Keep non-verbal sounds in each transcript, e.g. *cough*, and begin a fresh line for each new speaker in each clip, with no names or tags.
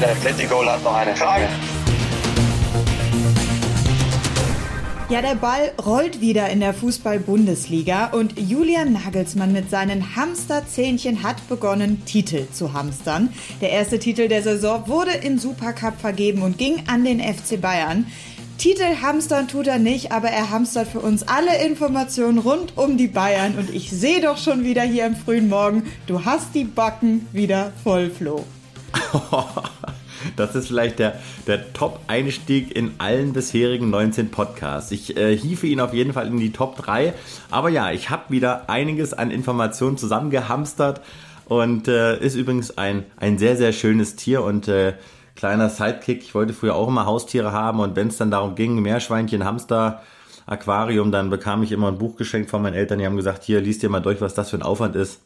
Der Atletico hat noch eine Frage.
Ja, der Ball rollt wieder in der Fußball-Bundesliga und Julian Nagelsmann mit seinen Hamsterzähnchen hat begonnen, Titel zu hamstern. Der erste Titel der Saison wurde im Supercup vergeben und ging an den FC Bayern. Titel hamstern tut er nicht, aber er hamstert für uns alle Informationen rund um die Bayern und ich sehe doch schon wieder hier im frühen Morgen, du hast die Backen wieder voll, Flo. *laughs*
Das ist vielleicht der, der Top-Einstieg in allen bisherigen 19 Podcasts. Ich äh, hiefe ihn auf jeden Fall in die Top 3. Aber ja, ich habe wieder einiges an Informationen zusammengehamstert und äh, ist übrigens ein, ein sehr, sehr schönes Tier und äh, kleiner Sidekick. Ich wollte früher auch immer Haustiere haben und wenn es dann darum ging, Meerschweinchen, Hamster, Aquarium, dann bekam ich immer ein Buch geschenkt von meinen Eltern. Die haben gesagt, hier, liest dir mal durch, was das für ein Aufwand ist.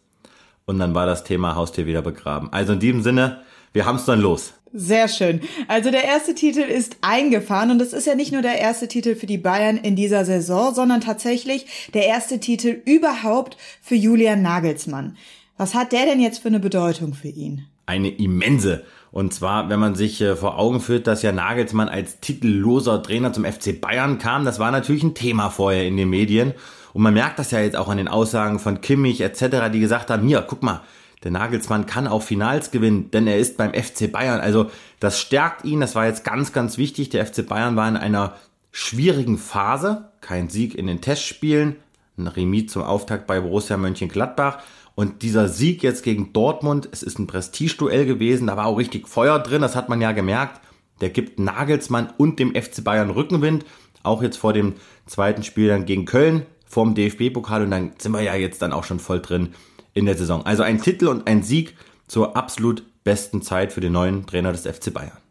Und dann war das Thema Haustier wieder begraben. Also in diesem Sinne, wir haben es dann los.
Sehr schön. Also der erste Titel ist eingefahren und es ist ja nicht nur der erste Titel für die Bayern in dieser Saison, sondern tatsächlich der erste Titel überhaupt für Julian Nagelsmann. Was hat der denn jetzt für eine Bedeutung für ihn?
Eine immense. Und zwar, wenn man sich äh, vor Augen führt, dass ja Nagelsmann als titelloser Trainer zum FC Bayern kam, das war natürlich ein Thema vorher in den Medien. Und man merkt das ja jetzt auch an den Aussagen von Kimmich etc., die gesagt haben, hier, guck mal, der Nagelsmann kann auch Finals gewinnen, denn er ist beim FC Bayern. Also das stärkt ihn, das war jetzt ganz, ganz wichtig. Der FC Bayern war in einer schwierigen Phase, kein Sieg in den Testspielen, ein Remis zum Auftakt bei Borussia Mönchengladbach. Und dieser Sieg jetzt gegen Dortmund, es ist ein Prestigeduell gewesen, da war auch richtig Feuer drin, das hat man ja gemerkt. Der gibt Nagelsmann und dem FC Bayern Rückenwind, auch jetzt vor dem zweiten Spiel dann gegen Köln vorm DFB-Pokal und dann sind wir ja jetzt dann auch schon voll drin in der Saison. Also ein Titel und ein Sieg zur absolut besten Zeit für den neuen Trainer des FC Bayern.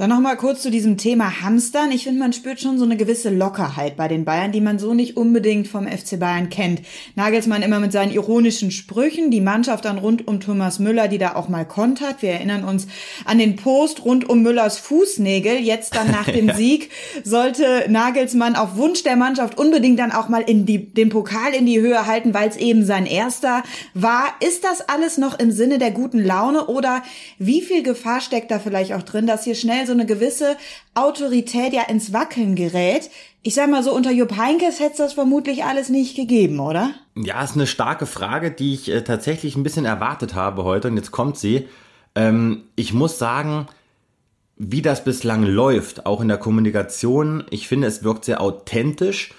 Dann nochmal kurz zu diesem Thema Hamstern. Ich finde, man spürt schon so eine gewisse Lockerheit bei den Bayern, die man so nicht unbedingt vom FC Bayern kennt. Nagelsmann immer mit seinen ironischen Sprüchen, die Mannschaft dann rund um Thomas Müller, die da auch mal kontert. Wir erinnern uns an den Post rund um Müllers Fußnägel. Jetzt dann nach *laughs* dem Sieg sollte Nagelsmann auf Wunsch der Mannschaft unbedingt dann auch mal in die, den Pokal in die Höhe halten, weil es eben sein erster war. Ist das alles noch im Sinne der guten Laune oder wie viel Gefahr steckt da vielleicht auch drin, dass hier schnell so eine gewisse Autorität ja ins Wackeln gerät. Ich sag mal so, unter Jupp Heinkes hätte es das vermutlich alles nicht gegeben, oder?
Ja, ist eine starke Frage, die ich äh, tatsächlich ein bisschen erwartet habe heute und jetzt kommt sie. Ähm, ich muss sagen, wie das bislang läuft, auch in der Kommunikation, ich finde, es wirkt sehr authentisch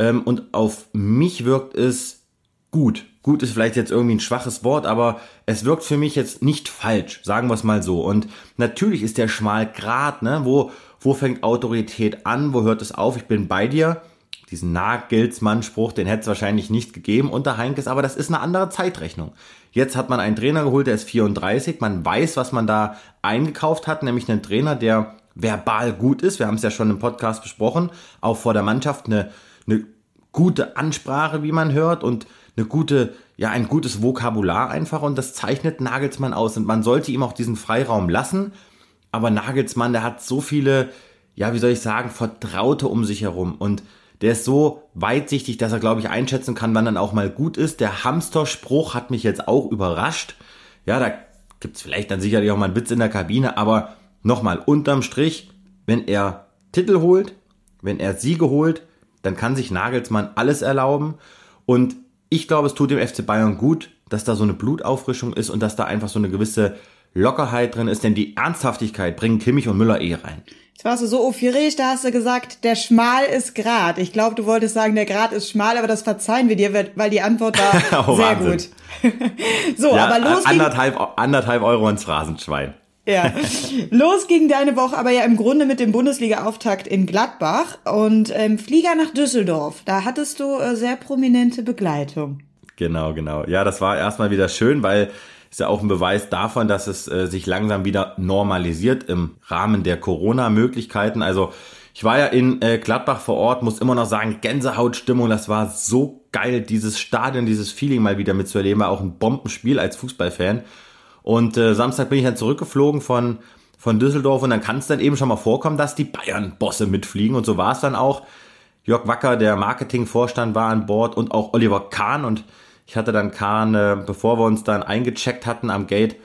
ähm, und auf mich wirkt es gut. Gut ist vielleicht jetzt irgendwie ein schwaches Wort, aber es wirkt für mich jetzt nicht falsch, sagen wir es mal so. Und natürlich ist der schmal Grat, ne? Wo, wo fängt Autorität an, wo hört es auf? Ich bin bei dir. Diesen Nagelsmann-Spruch, den hätte es wahrscheinlich nicht gegeben unter Heinkes, aber das ist eine andere Zeitrechnung. Jetzt hat man einen Trainer geholt, der ist 34, man weiß, was man da eingekauft hat, nämlich einen Trainer, der verbal gut ist. Wir haben es ja schon im Podcast besprochen, auch vor der Mannschaft eine, eine gute Ansprache, wie man hört und eine gute, ja, ein gutes Vokabular einfach und das zeichnet Nagelsmann aus und man sollte ihm auch diesen Freiraum lassen. Aber Nagelsmann, der hat so viele, ja, wie soll ich sagen, Vertraute um sich herum und der ist so weitsichtig, dass er, glaube ich, einschätzen kann, wann dann auch mal gut ist. Der Hamsterspruch hat mich jetzt auch überrascht. Ja, da gibt's vielleicht dann sicherlich auch mal einen Witz in der Kabine, aber nochmal, unterm Strich, wenn er Titel holt, wenn er Siege holt, dann kann sich Nagelsmann alles erlauben. Und ich glaube, es tut dem FC Bayern gut, dass da so eine Blutauffrischung ist und dass da einfach so eine gewisse Lockerheit drin ist, denn die Ernsthaftigkeit bringen Kimmich und Müller eh rein.
Jetzt warst du so aufgeregt, da hast du gesagt, der Schmal ist Grad. Ich glaube, du wolltest sagen, der Grad ist schmal, aber das verzeihen wir dir, weil die Antwort war *laughs* oh, sehr Wahnsinn. gut. *laughs*
so, ja, aber los. Anderthalb, anderthalb Euro ins Rasenschwein.
Ja, los ging deine Woche aber ja im Grunde mit dem Bundesliga-Auftakt in Gladbach und ähm, Flieger nach Düsseldorf. Da hattest du äh, sehr prominente Begleitung.
Genau, genau. Ja, das war erstmal wieder schön, weil ist ja auch ein Beweis davon, dass es äh, sich langsam wieder normalisiert im Rahmen der Corona-Möglichkeiten. Also ich war ja in äh, Gladbach vor Ort, muss immer noch sagen, Gänsehautstimmung, das war so geil, dieses Stadion, dieses Feeling mal wieder mitzuerleben, war auch ein Bombenspiel als Fußballfan. Und äh, Samstag bin ich dann zurückgeflogen von, von Düsseldorf und dann kann es dann eben schon mal vorkommen, dass die Bayern-Bosse mitfliegen. Und so war es dann auch. Jörg Wacker, der Marketingvorstand, war an Bord und auch Oliver Kahn. Und ich hatte dann Kahn, äh, bevor wir uns dann eingecheckt hatten am Gate,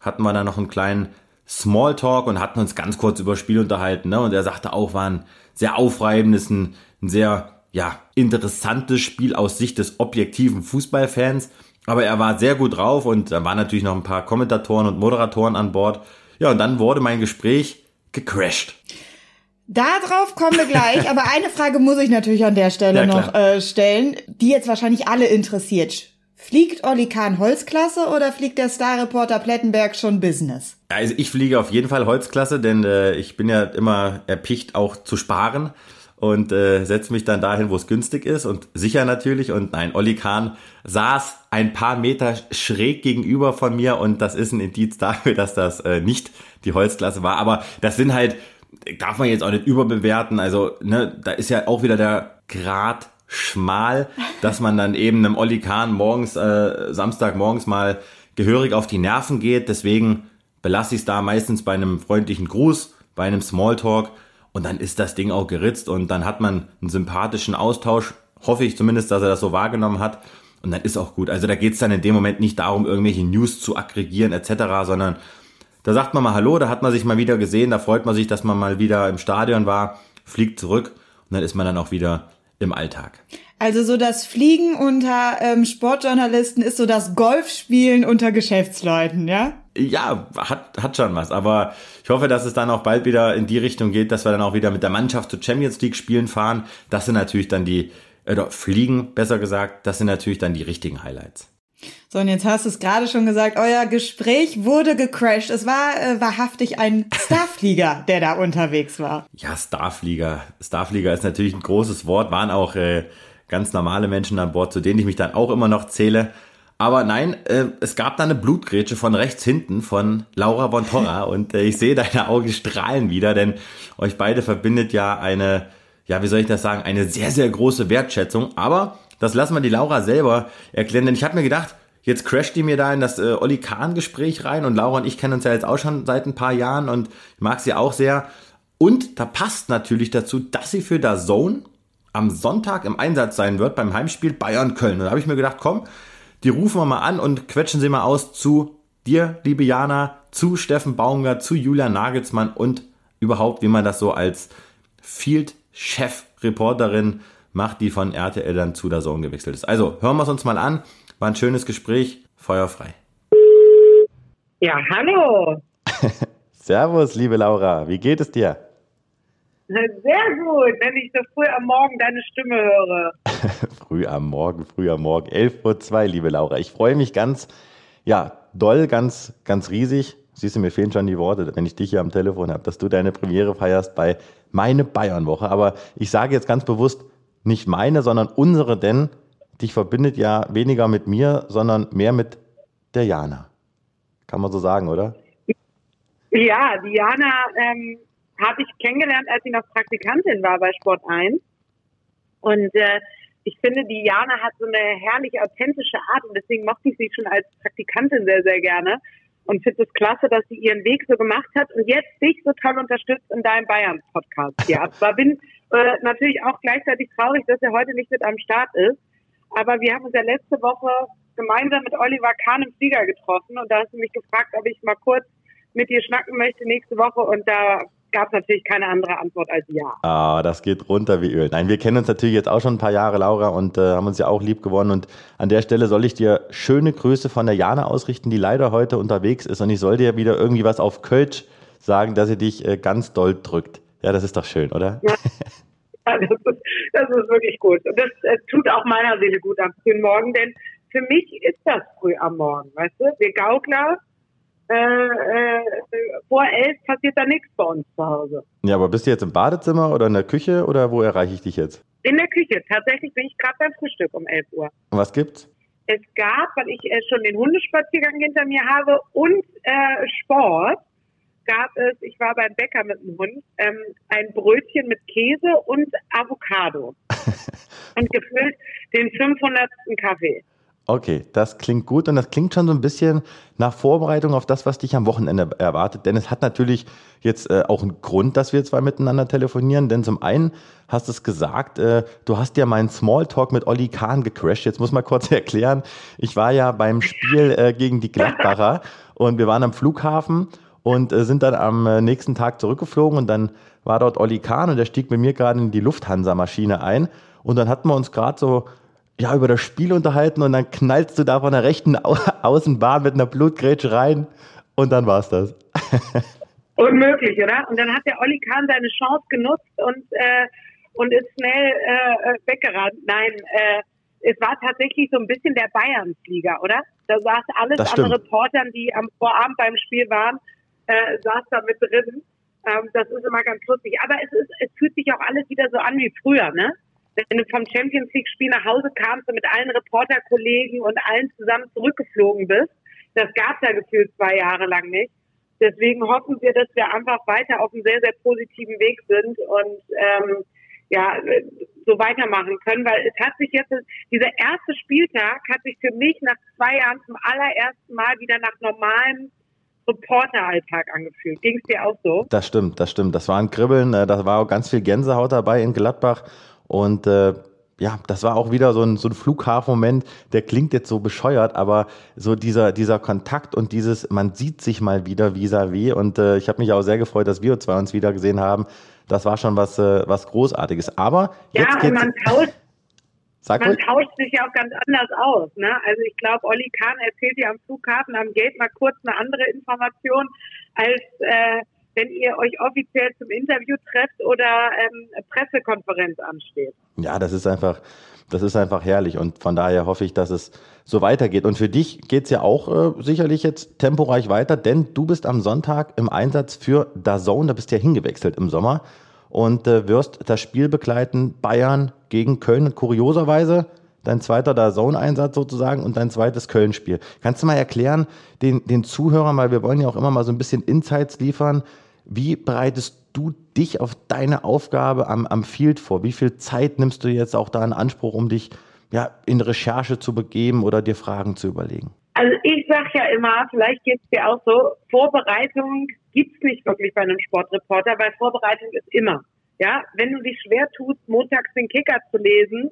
hatten wir dann noch einen kleinen Smalltalk und hatten uns ganz kurz über Spiel unterhalten. Ne? Und er sagte auch, war ein sehr aufreibendes, ein, ein sehr ja, interessantes Spiel aus Sicht des objektiven Fußballfans. Aber er war sehr gut drauf und da waren natürlich noch ein paar Kommentatoren und Moderatoren an Bord. Ja, und dann wurde mein Gespräch gecrashed.
Darauf kommen wir gleich, aber eine Frage muss ich natürlich an der Stelle ja, noch äh, stellen, die jetzt wahrscheinlich alle interessiert. Fliegt Olli Kahn Holzklasse oder fliegt der Starreporter Plettenberg schon Business?
Also ich fliege auf jeden Fall Holzklasse, denn äh, ich bin ja immer erpicht auch zu sparen und äh, setze mich dann dahin, wo es günstig ist und sicher natürlich. Und nein, Olli Kahn saß ein paar Meter schräg gegenüber von mir und das ist ein Indiz dafür, dass das äh, nicht die Holzklasse war. Aber das sind halt darf man jetzt auch nicht überbewerten. Also, ne, da ist ja auch wieder der Grad schmal, dass man dann eben einem Olli Kahn morgens, äh, Samstagmorgens mal gehörig auf die Nerven geht. Deswegen belasse ich es da meistens bei einem freundlichen Gruß, bei einem Smalltalk und dann ist das Ding auch geritzt und dann hat man einen sympathischen Austausch. Hoffe ich zumindest, dass er das so wahrgenommen hat. Und dann ist auch gut. Also da geht es dann in dem Moment nicht darum, irgendwelche News zu aggregieren etc., sondern da sagt man mal Hallo, da hat man sich mal wieder gesehen, da freut man sich, dass man mal wieder im Stadion war, fliegt zurück und dann ist man dann auch wieder im Alltag.
Also so das Fliegen unter ähm, Sportjournalisten ist so das Golfspielen unter Geschäftsleuten, ja?
Ja, hat, hat schon was. Aber ich hoffe, dass es dann auch bald wieder in die Richtung geht, dass wir dann auch wieder mit der Mannschaft zu Champions League spielen fahren. Das sind natürlich dann die, oder Fliegen, besser gesagt, das sind natürlich dann die richtigen Highlights.
So, und jetzt hast du es gerade schon gesagt, euer Gespräch wurde gecrashed. Es war äh, wahrhaftig ein Starflieger, *laughs* der da unterwegs war.
Ja, Starflieger. Starflieger ist natürlich ein großes Wort, waren auch äh, ganz normale Menschen an Bord, zu denen ich mich dann auch immer noch zähle. Aber nein, äh, es gab da eine Blutgrätsche von rechts hinten von Laura von Torra *laughs* und äh, ich sehe deine Augen strahlen wieder, denn euch beide verbindet ja eine, ja, wie soll ich das sagen, eine sehr, sehr große Wertschätzung. Aber das lassen wir die Laura selber erklären, denn ich habe mir gedacht, jetzt crasht die mir da in das äh, Olli Kahn-Gespräch rein und Laura und ich kennen uns ja jetzt auch schon seit ein paar Jahren und ich mag sie auch sehr. Und da passt natürlich dazu, dass sie für der Zone am Sonntag im Einsatz sein wird beim Heimspiel Bayern-Köln. Und da habe ich mir gedacht, komm, die rufen wir mal an und quetschen sie mal aus zu dir, liebe Jana, zu Steffen Baumgart, zu Julia Nagelsmann und überhaupt, wie man das so als Field-Chef-Reporterin macht, die von RTL dann zu der Zone gewechselt ist. Also hören wir es uns mal an. War ein schönes Gespräch. Feuerfrei.
Ja, hallo. *laughs*
Servus, liebe Laura. Wie geht es dir?
Sehr gut, wenn ich so früh am Morgen deine Stimme höre. *laughs*
früh am Morgen, früh am Morgen. 11.02 Uhr, liebe Laura. Ich freue mich ganz, ja, doll, ganz, ganz riesig. Siehst du, mir fehlen schon die Worte, wenn ich dich hier am Telefon habe, dass du deine Premiere feierst bei Meine Bayern-Woche. Aber ich sage jetzt ganz bewusst nicht meine, sondern unsere, denn dich verbindet ja weniger mit mir, sondern mehr mit der Jana. Kann man so sagen, oder?
Ja, die Jana ähm, habe ich kennengelernt, als sie noch Praktikantin war bei Sport 1. Und äh, ich finde, die Jana hat so eine herrlich authentische Art und deswegen mochte ich sie schon als Praktikantin sehr, sehr gerne und finde es klasse, dass sie ihren Weg so gemacht hat und jetzt dich so toll unterstützt in deinem Bayern-Podcast. Ja, zwar bin äh, natürlich auch gleichzeitig traurig, dass er heute nicht mit am Start ist, aber wir haben uns ja letzte Woche gemeinsam mit Oliver Kahn im Flieger getroffen und da hast du mich gefragt, ob ich mal kurz mit dir schnacken möchte nächste Woche und da gab es natürlich keine andere Antwort als ja.
Ah, das geht runter wie Öl. Nein, wir kennen uns natürlich jetzt auch schon ein paar Jahre, Laura, und äh, haben uns ja auch lieb gewonnen. Und an der Stelle soll ich dir schöne Grüße von der Jana ausrichten, die leider heute unterwegs ist. Und ich soll dir wieder irgendwie was auf Kölsch sagen, dass sie dich äh, ganz doll drückt. Ja, das ist doch schön, oder? Ja.
Ja, das, ist, das ist wirklich gut. Und das äh, tut auch meiner Seele gut am frühen Morgen, denn für mich ist das früh am Morgen, weißt du? Wir Gaukler, äh, äh, vor elf passiert da nichts bei uns zu Hause.
Ja, aber bist du jetzt im Badezimmer oder in der Küche oder wo erreiche ich dich jetzt?
In der Küche. Tatsächlich bin ich gerade beim Frühstück um 11 Uhr.
Und was gibt's?
Es gab, weil ich äh, schon den Hundespaziergang hinter mir habe und äh, Sport, gab es, ich war beim Bäcker mit dem Hund, ähm, ein Brötchen mit Käse und Avocado. *laughs* und gefüllt den 500. Kaffee.
Okay, das klingt gut und das klingt schon so ein bisschen nach Vorbereitung auf das, was dich am Wochenende erwartet. Denn es hat natürlich jetzt äh, auch einen Grund, dass wir zwei miteinander telefonieren. Denn zum einen hast du es gesagt, äh, du hast ja meinen Smalltalk mit Olli Kahn gecrashed. Jetzt muss man kurz *laughs* erklären. Ich war ja beim Spiel äh, gegen die Gladbacher und wir waren am Flughafen und äh, sind dann am äh, nächsten Tag zurückgeflogen und dann war dort Olli Kahn und der stieg mit mir gerade in die Lufthansa-Maschine ein und dann hatten wir uns gerade so ja, über das Spiel unterhalten und dann knallst du da von der rechten Au *laughs* Außenbahn mit einer Blutgrätsche rein und dann war's das. *laughs*
Unmöglich, oder? Und dann hat der Olli Kahn seine Chance genutzt und, äh, und ist schnell äh, weggerannt. Nein, äh, es war tatsächlich so ein bisschen der Bayern-Flieger, oder? Da saß alles an Reportern, die am Vorabend beim Spiel waren, äh, saß da mit drin. Ähm, das ist immer ganz lustig. Aber es ist, es fühlt sich auch alles wieder so an wie früher, ne? Wenn du vom Champions League Spiel nach Hause kamst und mit allen Reporterkollegen und allen zusammen zurückgeflogen bist, das gab es ja gefühlt zwei Jahre lang nicht. Deswegen hoffen wir, dass wir einfach weiter auf einem sehr, sehr positiven Weg sind und ähm, ja, so weitermachen können, weil es hat sich jetzt, dieser erste Spieltag hat sich für mich nach zwei Jahren zum allerersten Mal wieder nach normalem Reporteralltag angefühlt. Ging es dir auch so?
Das stimmt, das stimmt. Das war ein Kribbeln, äh, da war auch ganz viel Gänsehaut dabei in Gladbach und äh, ja, das war auch wieder so ein, so ein Flughafenmoment, der klingt jetzt so bescheuert, aber so dieser, dieser Kontakt und dieses, man sieht sich mal wieder vis-à-vis -vis und äh, ich habe mich auch sehr gefreut, dass wir zwei uns wieder gesehen haben. Das war schon was, äh, was Großartiges. Aber jetzt
ja, und man tauscht, *laughs* Sag man tauscht sich ja auch ganz anders aus. Ne? Also ich glaube, Olli Kahn erzählt ja am Flughafen am Gate mal kurz eine andere Information als äh, wenn ihr euch offiziell zum Interview trefft oder ähm, Pressekonferenz ansteht.
Ja, das ist einfach, das ist einfach herrlich und von daher hoffe ich, dass es so weitergeht. Und für dich geht es ja auch äh, sicherlich jetzt temporeich weiter, denn du bist am Sonntag im Einsatz für DAZN, da bist du ja hingewechselt im Sommer und äh, wirst das Spiel begleiten, Bayern gegen Köln. kurioserweise dein zweiter DAZN-Einsatz sozusagen und dein zweites Köln-Spiel. Kannst du mal erklären den, den Zuhörern, weil wir wollen ja auch immer mal so ein bisschen Insights liefern, wie bereitest du dich auf deine Aufgabe am, am Field vor? Wie viel Zeit nimmst du jetzt auch da in Anspruch, um dich ja, in Recherche zu begeben oder dir Fragen zu überlegen?
Also ich sage ja immer, vielleicht geht es dir auch so, Vorbereitung gibt es nicht wirklich bei einem Sportreporter, weil Vorbereitung ist immer. Ja, wenn du dich schwer tust, montags den Kicker zu lesen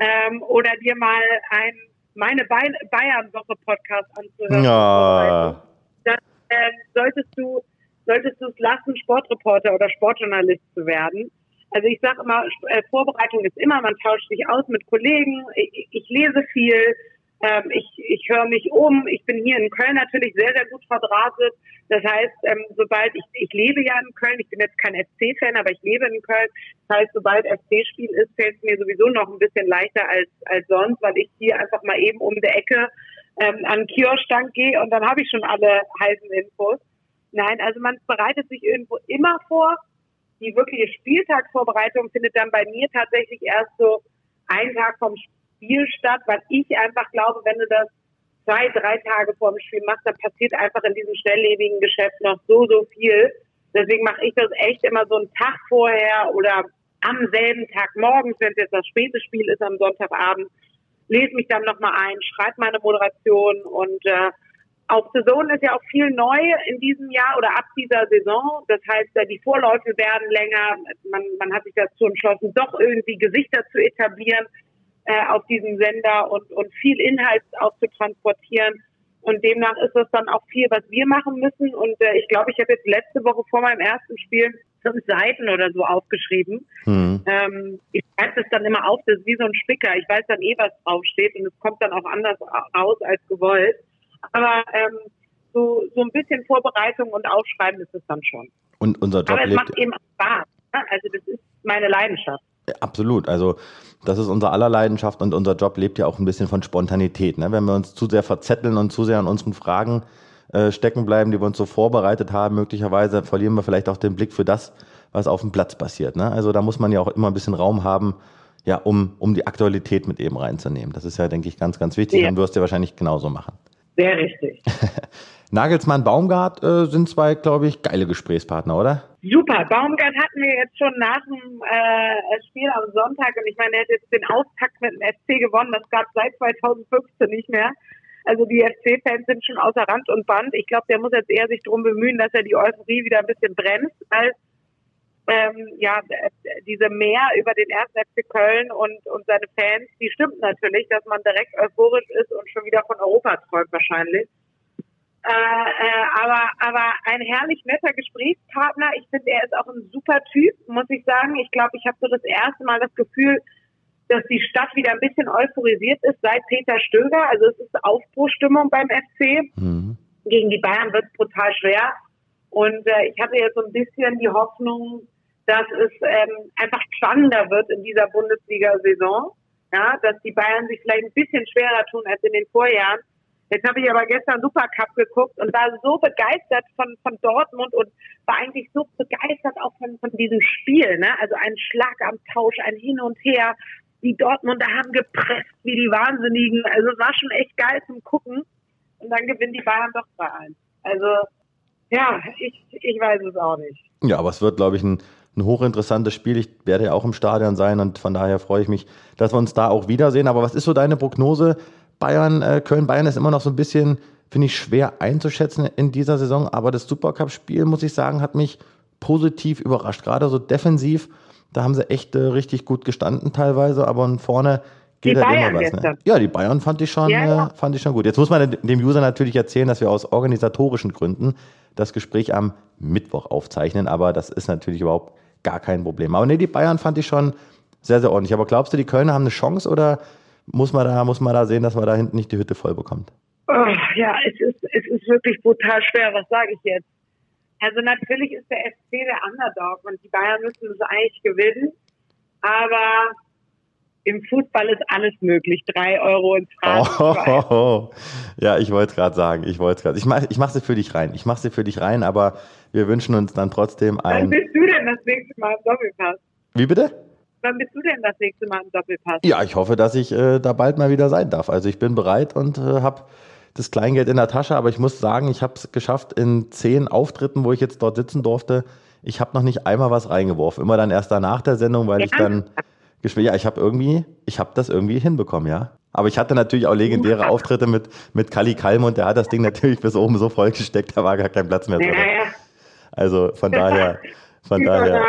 ähm, oder dir mal ein meine Bayern-Woche-Podcast anzuhören, ja. dann äh, solltest du solltest du es lassen, Sportreporter oder Sportjournalist zu werden. Also ich sage immer, äh, Vorbereitung ist immer, man tauscht sich aus mit Kollegen, ich, ich lese viel, ähm, ich, ich höre mich um, ich bin hier in Köln natürlich sehr, sehr gut verdrahtet. Das heißt, ähm, sobald ich, ich lebe ja in Köln, ich bin jetzt kein FC-Fan, aber ich lebe in Köln. Das heißt, sobald FC-Spiel ist, fällt es mir sowieso noch ein bisschen leichter als, als sonst, weil ich hier einfach mal eben um die Ecke ähm, an den Kioskstand gehe und dann habe ich schon alle heißen Infos. Nein, also man bereitet sich irgendwo immer vor. Die wirkliche Spieltagsvorbereitung findet dann bei mir tatsächlich erst so einen Tag vom Spiel statt, weil ich einfach glaube, wenn du das zwei, drei Tage vor dem Spiel machst, dann passiert einfach in diesem schnelllebigen Geschäft noch so, so viel. Deswegen mache ich das echt immer so einen Tag vorher oder am selben Tag morgens, wenn es jetzt das späte Spiel ist am Sonntagabend, lese mich dann nochmal ein, schreibe meine Moderation und äh, auf Saison ist ja auch viel neu in diesem Jahr oder ab dieser Saison. Das heißt, die Vorläufe werden länger. Man, man hat sich dazu entschlossen, doch irgendwie Gesichter zu etablieren äh, auf diesem Sender und, und viel Inhalt auch zu transportieren. Und demnach ist das dann auch viel, was wir machen müssen. Und äh, ich glaube, ich habe jetzt letzte Woche vor meinem ersten Spiel fünf Seiten oder so aufgeschrieben. Mhm. Ähm, ich schreibe das dann immer auf, das ist wie so ein Spicker. Ich weiß dann eh, was draufsteht und es kommt dann auch anders raus als gewollt. Aber ähm, so, so ein bisschen Vorbereitung und Aufschreiben ist es dann schon.
Und unser Job
Aber es macht eben Spaß. Ne? Also das ist meine Leidenschaft.
Absolut. Also das ist unser aller Leidenschaft und unser Job lebt ja auch ein bisschen von Spontanität. Ne? Wenn wir uns zu sehr verzetteln und zu sehr an unseren Fragen äh, stecken bleiben, die wir uns so vorbereitet haben, möglicherweise verlieren wir vielleicht auch den Blick für das, was auf dem Platz passiert. Ne? Also da muss man ja auch immer ein bisschen Raum haben, ja, um, um die Aktualität mit eben reinzunehmen. Das ist ja, denke ich, ganz, ganz wichtig ja. und wirst du wahrscheinlich genauso machen.
Sehr richtig. *laughs*
Nagelsmann, Baumgart äh, sind zwei, glaube ich, geile Gesprächspartner, oder?
Super. Baumgart hatten wir jetzt schon nach dem äh, Spiel am Sonntag und ich meine, er hat jetzt den Auftakt mit dem FC gewonnen. Das gab seit 2015 nicht mehr. Also die FC-Fans sind schon außer Rand und Band. Ich glaube, der muss jetzt eher sich darum bemühen, dass er die Euphorie wieder ein bisschen bremst, weil ähm, ja, diese Mehr über den 1. FC Köln und, und seine Fans, die stimmt natürlich, dass man direkt euphorisch ist und schon wieder von Europa träumt wahrscheinlich. Äh, äh, aber, aber ein herrlich netter Gesprächspartner. Ich finde, er ist auch ein super Typ, muss ich sagen. Ich glaube, ich habe so das erste Mal das Gefühl, dass die Stadt wieder ein bisschen euphorisiert ist seit Peter Stöger. Also es ist Aufbruchstimmung beim FC. Mhm. Gegen die Bayern wird es brutal schwer. Und äh, ich hatte jetzt so ein bisschen die Hoffnung, dass es ähm, einfach spannender wird in dieser Bundesliga-Saison. Ja, dass die Bayern sich vielleicht ein bisschen schwerer tun als in den Vorjahren. Jetzt habe ich aber gestern Supercup geguckt und war so begeistert von, von Dortmund und war eigentlich so begeistert auch von, von diesem Spiel. Ne? Also ein Schlag am Tausch, ein Hin und Her. Die Dortmunder haben gepresst wie die Wahnsinnigen. Also es war schon echt geil zum Gucken. Und dann gewinnen die Bayern doch 2-1. Also ja, ich, ich weiß es auch nicht.
Ja, aber es wird, glaube ich, ein, ein hochinteressantes Spiel. Ich werde ja auch im Stadion sein und von daher freue ich mich, dass wir uns da auch wiedersehen. Aber was ist so deine Prognose? Bayern, äh, Köln-Bayern ist immer noch so ein bisschen, finde ich, schwer einzuschätzen in dieser Saison. Aber das Supercup-Spiel, muss ich sagen, hat mich positiv überrascht. Gerade so defensiv, da haben sie echt äh, richtig gut gestanden teilweise. Aber vorne geht die halt Bayern immer was. Ne? Ja, die Bayern fand ich, schon, ja, ja. Äh, fand ich schon gut. Jetzt muss man dem User natürlich erzählen, dass wir aus organisatorischen Gründen das Gespräch am Mittwoch aufzeichnen. Aber das ist natürlich überhaupt gar kein Problem. Aber nee, die Bayern fand ich schon sehr, sehr ordentlich. Aber glaubst du, die Kölner haben eine Chance oder muss man da, muss man da sehen, dass man da hinten nicht die Hütte voll bekommt?
Oh, ja, es ist, es ist wirklich brutal schwer. Was sage ich jetzt? Also natürlich ist der FC der Underdog und die Bayern müssen es eigentlich gewinnen. Aber im Fußball ist alles möglich. Drei Euro ins Phrasenschwein. Oh, oh, oh.
Ja, ich wollte gerade sagen, ich wollte gerade. Ich mache ich mach sie für dich rein. Ich mache sie für dich rein, aber wir wünschen uns dann trotzdem ein.
Wann bist du denn das nächste Mal im Doppelpass?
Wie bitte?
Wann bist du denn das nächste Mal im Doppelpass?
Ja, ich hoffe, dass ich äh, da bald mal wieder sein darf. Also ich bin bereit und äh, habe das Kleingeld in der Tasche, aber ich muss sagen, ich habe es geschafft in zehn Auftritten, wo ich jetzt dort sitzen durfte. Ich habe noch nicht einmal was reingeworfen. Immer dann erst danach der Sendung, weil ja. ich dann gespielt. Ja, ich habe irgendwie, ich habe das irgendwie hinbekommen, ja. Aber ich hatte natürlich auch legendäre Auftritte mit, mit Kali Kalm der hat das Ding natürlich bis oben so voll gesteckt, da war gar kein Platz mehr drin. Also von daher, von daher.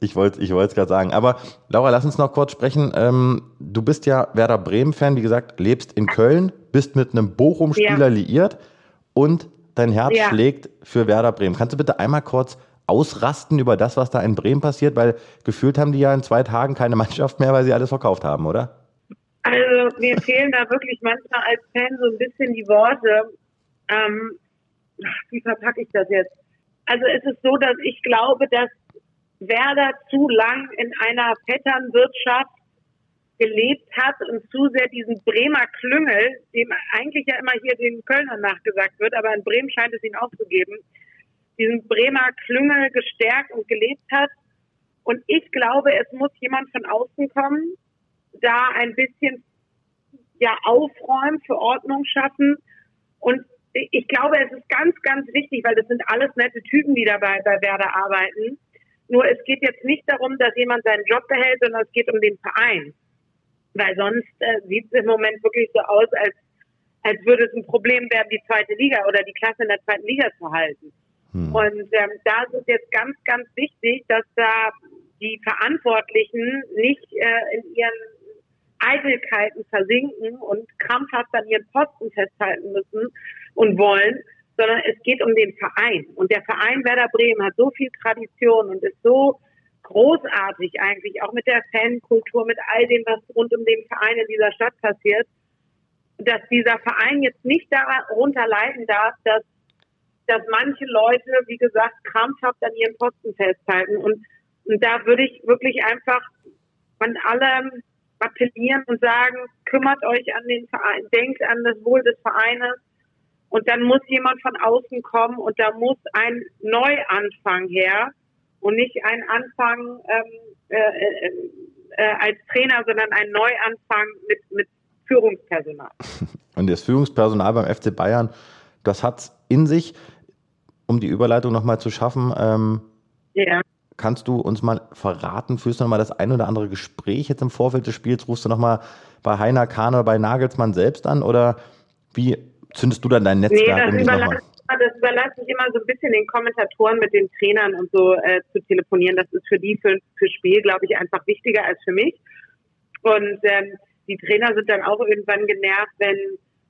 Ich wollte ich es gerade sagen. Aber Laura, lass uns noch kurz sprechen. Ähm, du bist ja Werder Bremen-Fan, wie gesagt, lebst in Köln, bist mit einem Bochum-Spieler ja. liiert und dein Herz ja. schlägt für Werder Bremen. Kannst du bitte einmal kurz ausrasten über das, was da in Bremen passiert? Weil gefühlt haben die ja in zwei Tagen keine *laughs* Mannschaft mehr, weil sie alles verkauft haben, oder?
Also mir fehlen da wirklich manchmal als Fan so ein bisschen die Worte. Ähm, wie verpacke ich das jetzt? Also es ist so, dass ich glaube, dass Werder zu lang in einer Vetternwirtschaft gelebt hat und zu sehr diesen Bremer Klüngel, dem eigentlich ja immer hier den Kölnern nachgesagt wird, aber in Bremen scheint es ihn auch zu geben, diesen Bremer Klüngel gestärkt und gelebt hat. Und ich glaube, es muss jemand von außen kommen, da ein bisschen ja aufräumen, für Ordnung schaffen. Und ich glaube, es ist ganz, ganz wichtig, weil das sind alles nette Typen, die dabei bei Werder arbeiten. Nur es geht jetzt nicht darum, dass jemand seinen Job behält, sondern es geht um den Verein. Weil sonst äh, sieht es im Moment wirklich so aus, als, als würde es ein Problem werden, die zweite Liga oder die Klasse in der zweiten Liga zu halten. Hm. Und ähm, da ist jetzt ganz, ganz wichtig, dass da die Verantwortlichen nicht äh, in ihren Eitelkeiten versinken und krampfhaft an ihren Posten festhalten müssen und wollen, sondern es geht um den Verein. Und der Verein Werder Bremen hat so viel Tradition und ist so großartig eigentlich, auch mit der Fankultur, mit all dem, was rund um den Verein in dieser Stadt passiert, dass dieser Verein jetzt nicht darunter leiden darf, dass dass manche Leute, wie gesagt, krampfhaft an ihren Posten festhalten. Und, und da würde ich wirklich einfach an alle appellieren und sagen, kümmert euch an den Verein, denkt an das Wohl des Vereines. Und dann muss jemand von außen kommen und da muss ein Neuanfang her und nicht ein Anfang ähm, äh, äh, äh, als Trainer, sondern ein Neuanfang mit, mit Führungspersonal.
Und das Führungspersonal beim FC Bayern, das hat in sich um die Überleitung nochmal zu schaffen, ähm, ja. kannst du uns mal verraten, führst du nochmal das ein oder andere Gespräch jetzt im Vorfeld des Spiels, rufst du nochmal bei Heiner Kahn oder bei Nagelsmann selbst an oder wie zündest du dann dein Netzwerk?
Nee, das, überlasse, das überlasse ich immer so ein bisschen den Kommentatoren mit den Trainern und so äh, zu telefonieren. Das ist für die für, für Spiel, glaube ich, einfach wichtiger als für mich. Und ähm, die Trainer sind dann auch irgendwann genervt, wenn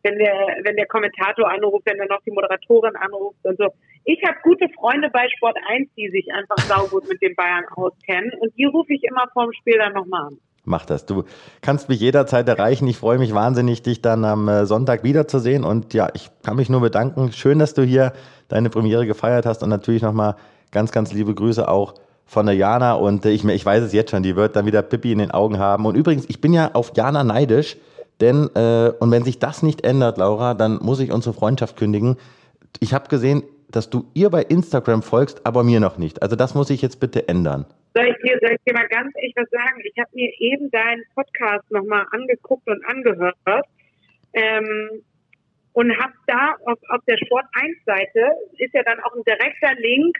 wenn der, wenn der Kommentator anruft, wenn dann noch die Moderatorin anruft und so. Ich habe gute Freunde bei Sport 1, die sich einfach saugut mit den Bayern auskennen und die rufe ich immer vorm Spiel dann nochmal an.
Mach das. Du kannst mich jederzeit erreichen. Ich freue mich wahnsinnig, dich dann am äh, Sonntag wiederzusehen. Und ja, ich kann mich nur bedanken. Schön, dass du hier deine Premiere gefeiert hast. Und natürlich nochmal ganz, ganz liebe Grüße auch von der Jana. Und äh, ich, ich weiß es jetzt schon, die wird dann wieder Pippi in den Augen haben. Und übrigens, ich bin ja auf Jana neidisch. Denn, äh, und wenn sich das nicht ändert, Laura, dann muss ich unsere Freundschaft kündigen. Ich habe gesehen, dass du ihr bei Instagram folgst, aber mir noch nicht. Also das muss ich jetzt bitte ändern.
Soll ich dir, soll ich dir mal ganz ehrlich was sagen? Ich habe mir eben deinen Podcast nochmal angeguckt und angehört ähm, und habe da auf, auf der Sport 1 Seite ist ja dann auch ein direkter Link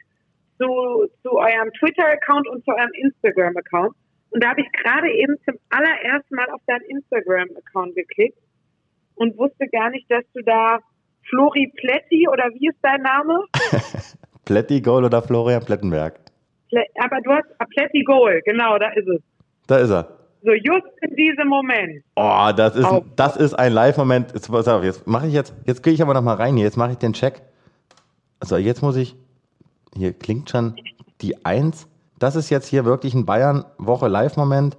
zu, zu eurem Twitter-Account und zu eurem Instagram-Account. Und da habe ich gerade eben zum allerersten Mal auf deinen Instagram-Account geklickt und wusste gar nicht, dass du da Flori Pletti oder wie ist dein Name? *laughs*
Pletti Goal oder Florian Plettenberg?
Aber du hast ah, Pletti Goal, genau, da ist es.
Da ist er.
So just in diesem Moment.
Oh, das ist, das ist ein Live-Moment. Jetzt, jetzt mache ich jetzt, jetzt gehe ich aber noch mal rein hier. Jetzt mache ich den Check. Also jetzt muss ich, hier klingt schon die Eins. Das ist jetzt hier wirklich ein Bayern-Woche Live-Moment.